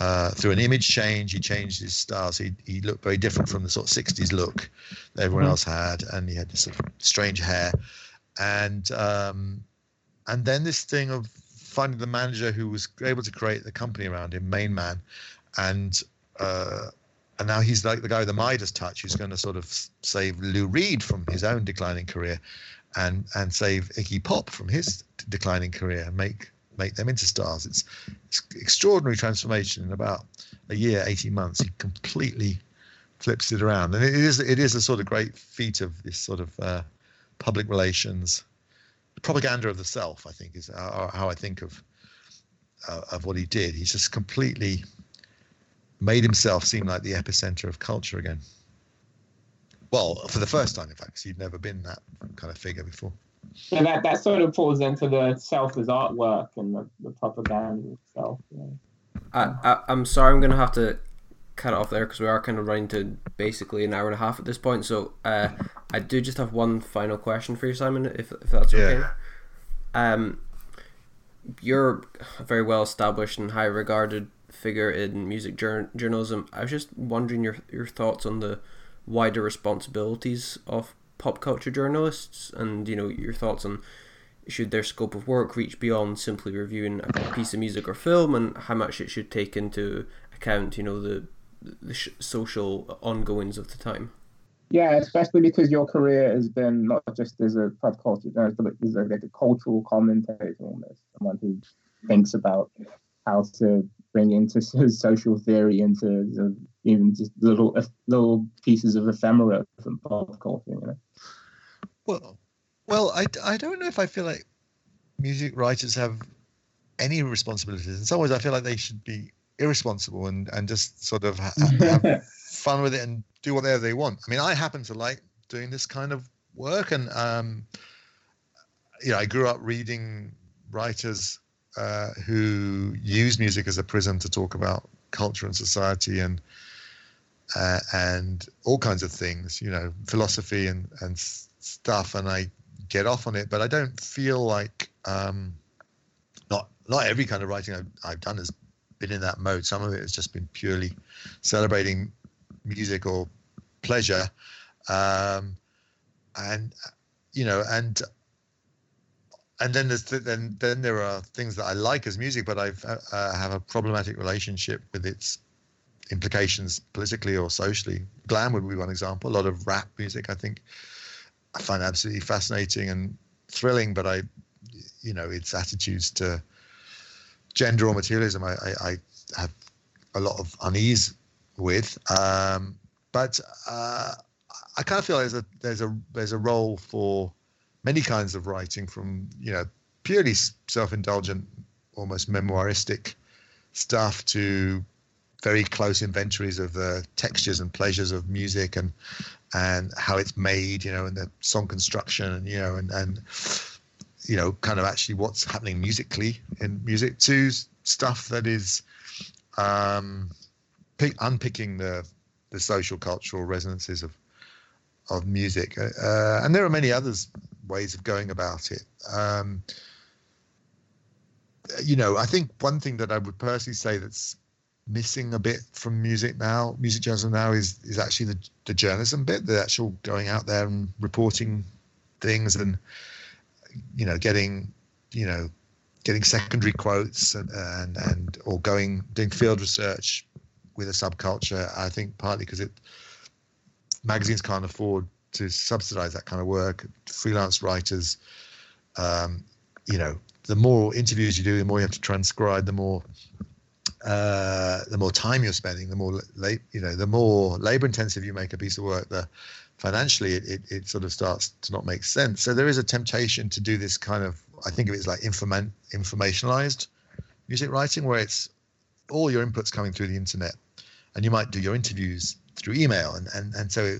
Uh, through an image change, he changed his style. So he he looked very different from the sort of '60s look that everyone else had, and he had this sort of strange hair, and um, and then this thing of finding the manager who was able to create the company around him, MainMan, and uh, and now he's like the guy with the Midas touch who's going to sort of save Lou Reed from his own declining career, and and save Iggy Pop from his declining career and make make them into stars. It's, it's extraordinary transformation in about a year, eighteen months. He completely flips it around, and it is it is a sort of great feat of this sort of uh, public relations propaganda of the self. I think is how, how I think of uh, of what he did. He's just completely made himself seem like the epicenter of culture again. Well, for the first time, in fact, because he'd never been that kind of figure before. And that, that sort of falls into the self as artwork and the, the propaganda itself. Yeah. I, I, I'm sorry, I'm going to have to cut it off there because we are kind of running to basically an hour and a half at this point. So uh, I do just have one final question for you, Simon, if, if that's okay. Yeah. Um, you're a very well established and high regarded figure in music jur- journalism. I was just wondering your your thoughts on the wider responsibilities of pop culture journalists, and you know your thoughts on should their scope of work reach beyond simply reviewing a piece of music or film, and how much it should take into account, you know, the the sh- social ongoings of the time. Yeah, especially because your career has been not just as a pop culture journalist, but as a, like a cultural commentator almost, someone who thinks about how to bring into (laughs) social theory into even just little little pieces of ephemera from pop culture. You know. Well, well, I, I don't know if I feel like music writers have any responsibilities. In some ways, I feel like they should be irresponsible and, and just sort of ha- have (laughs) fun with it and do whatever they want. I mean, I happen to like doing this kind of work, and um, you know, I grew up reading writers uh, who use music as a prism to talk about culture and society and uh, and all kinds of things, you know, philosophy and and stuff. And I get off on it, but I don't feel like um, not not every kind of writing I've, I've done has been in that mode. Some of it has just been purely celebrating music or pleasure, um, and you know, and and then there's then then there are things that I like as music, but I've uh, uh, have a problematic relationship with its implications politically or socially. Glam would be one example. A lot of rap music, I think, I find absolutely fascinating and thrilling, but I, you know, its attitudes to gender or materialism, I, I, I have a lot of unease with. Um, but uh, I kind of feel there's a there's a there's a role for many kinds of writing, from you know purely self-indulgent, almost memoiristic stuff to very close inventories of the textures and pleasures of music and and how it's made, you know, and the song construction, and you know, and and you know, kind of actually what's happening musically in music to stuff that is um, pick, unpicking the the social cultural resonances of of music, uh, and there are many others ways of going about it. Um, you know, I think one thing that I would personally say that's missing a bit from music now, music journalism now, is is actually the the journalism bit, the actual going out there and reporting things and you know getting you know getting secondary quotes and and, and or going doing field research with a subculture. I think partly because it magazines can't afford to subsidize that kind of work. Freelance writers, um, you know, the more interviews you do, the more you have to transcribe, the more uh, the more time you're spending, the more late, you know, the more labor intensive you make a piece of work, the financially it, it, it sort of starts to not make sense. So there is a temptation to do this kind of, I think of it as like informa- informationalized music writing, where it's all your inputs coming through the internet, and you might do your interviews through email, and and and so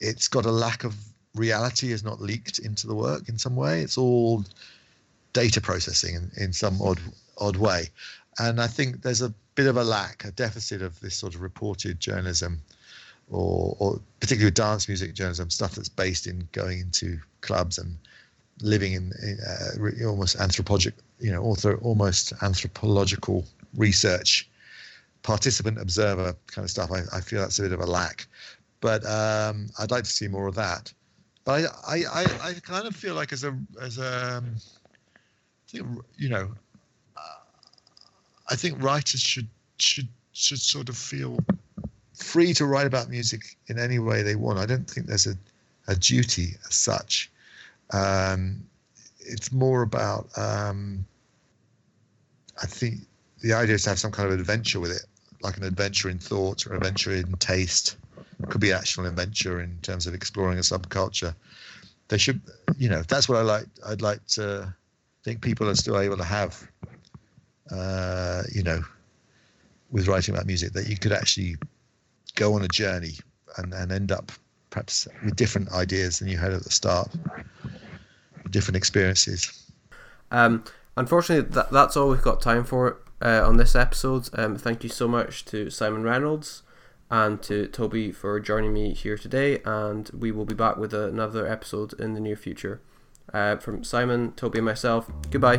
it's got a lack of reality is not leaked into the work in some way. It's all data processing in, in some odd odd way. And I think there's a bit of a lack, a deficit of this sort of reported journalism, or, or particularly dance music journalism, stuff that's based in going into clubs and living in, in uh, almost anthropologic, you know, author almost anthropological research, participant observer kind of stuff. I, I feel that's a bit of a lack, but um, I'd like to see more of that. But I, I, I, I kind of feel like as a as a I think, you know, I think writers should should should sort of feel free to write about music in any way they want. I don't think there's a, a duty as such. Um, it's more about um, I think the idea is to have some kind of adventure with it, like an adventure in thought or an adventure in taste. Could be actual adventure in terms of exploring a subculture. They should, you know, that's what I like. I'd like to think people are still able to have uh, you know, with writing about music, that you could actually go on a journey and, and end up perhaps with different ideas than you had at the start, different experiences. Um, unfortunately, that, that's all we've got time for uh, on this episode. Um, thank you so much to Simon Reynolds and to Toby for joining me here today, and we will be back with another episode in the near future. Uh, from Simon, Toby, and myself, goodbye.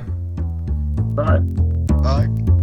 Bye. Bye.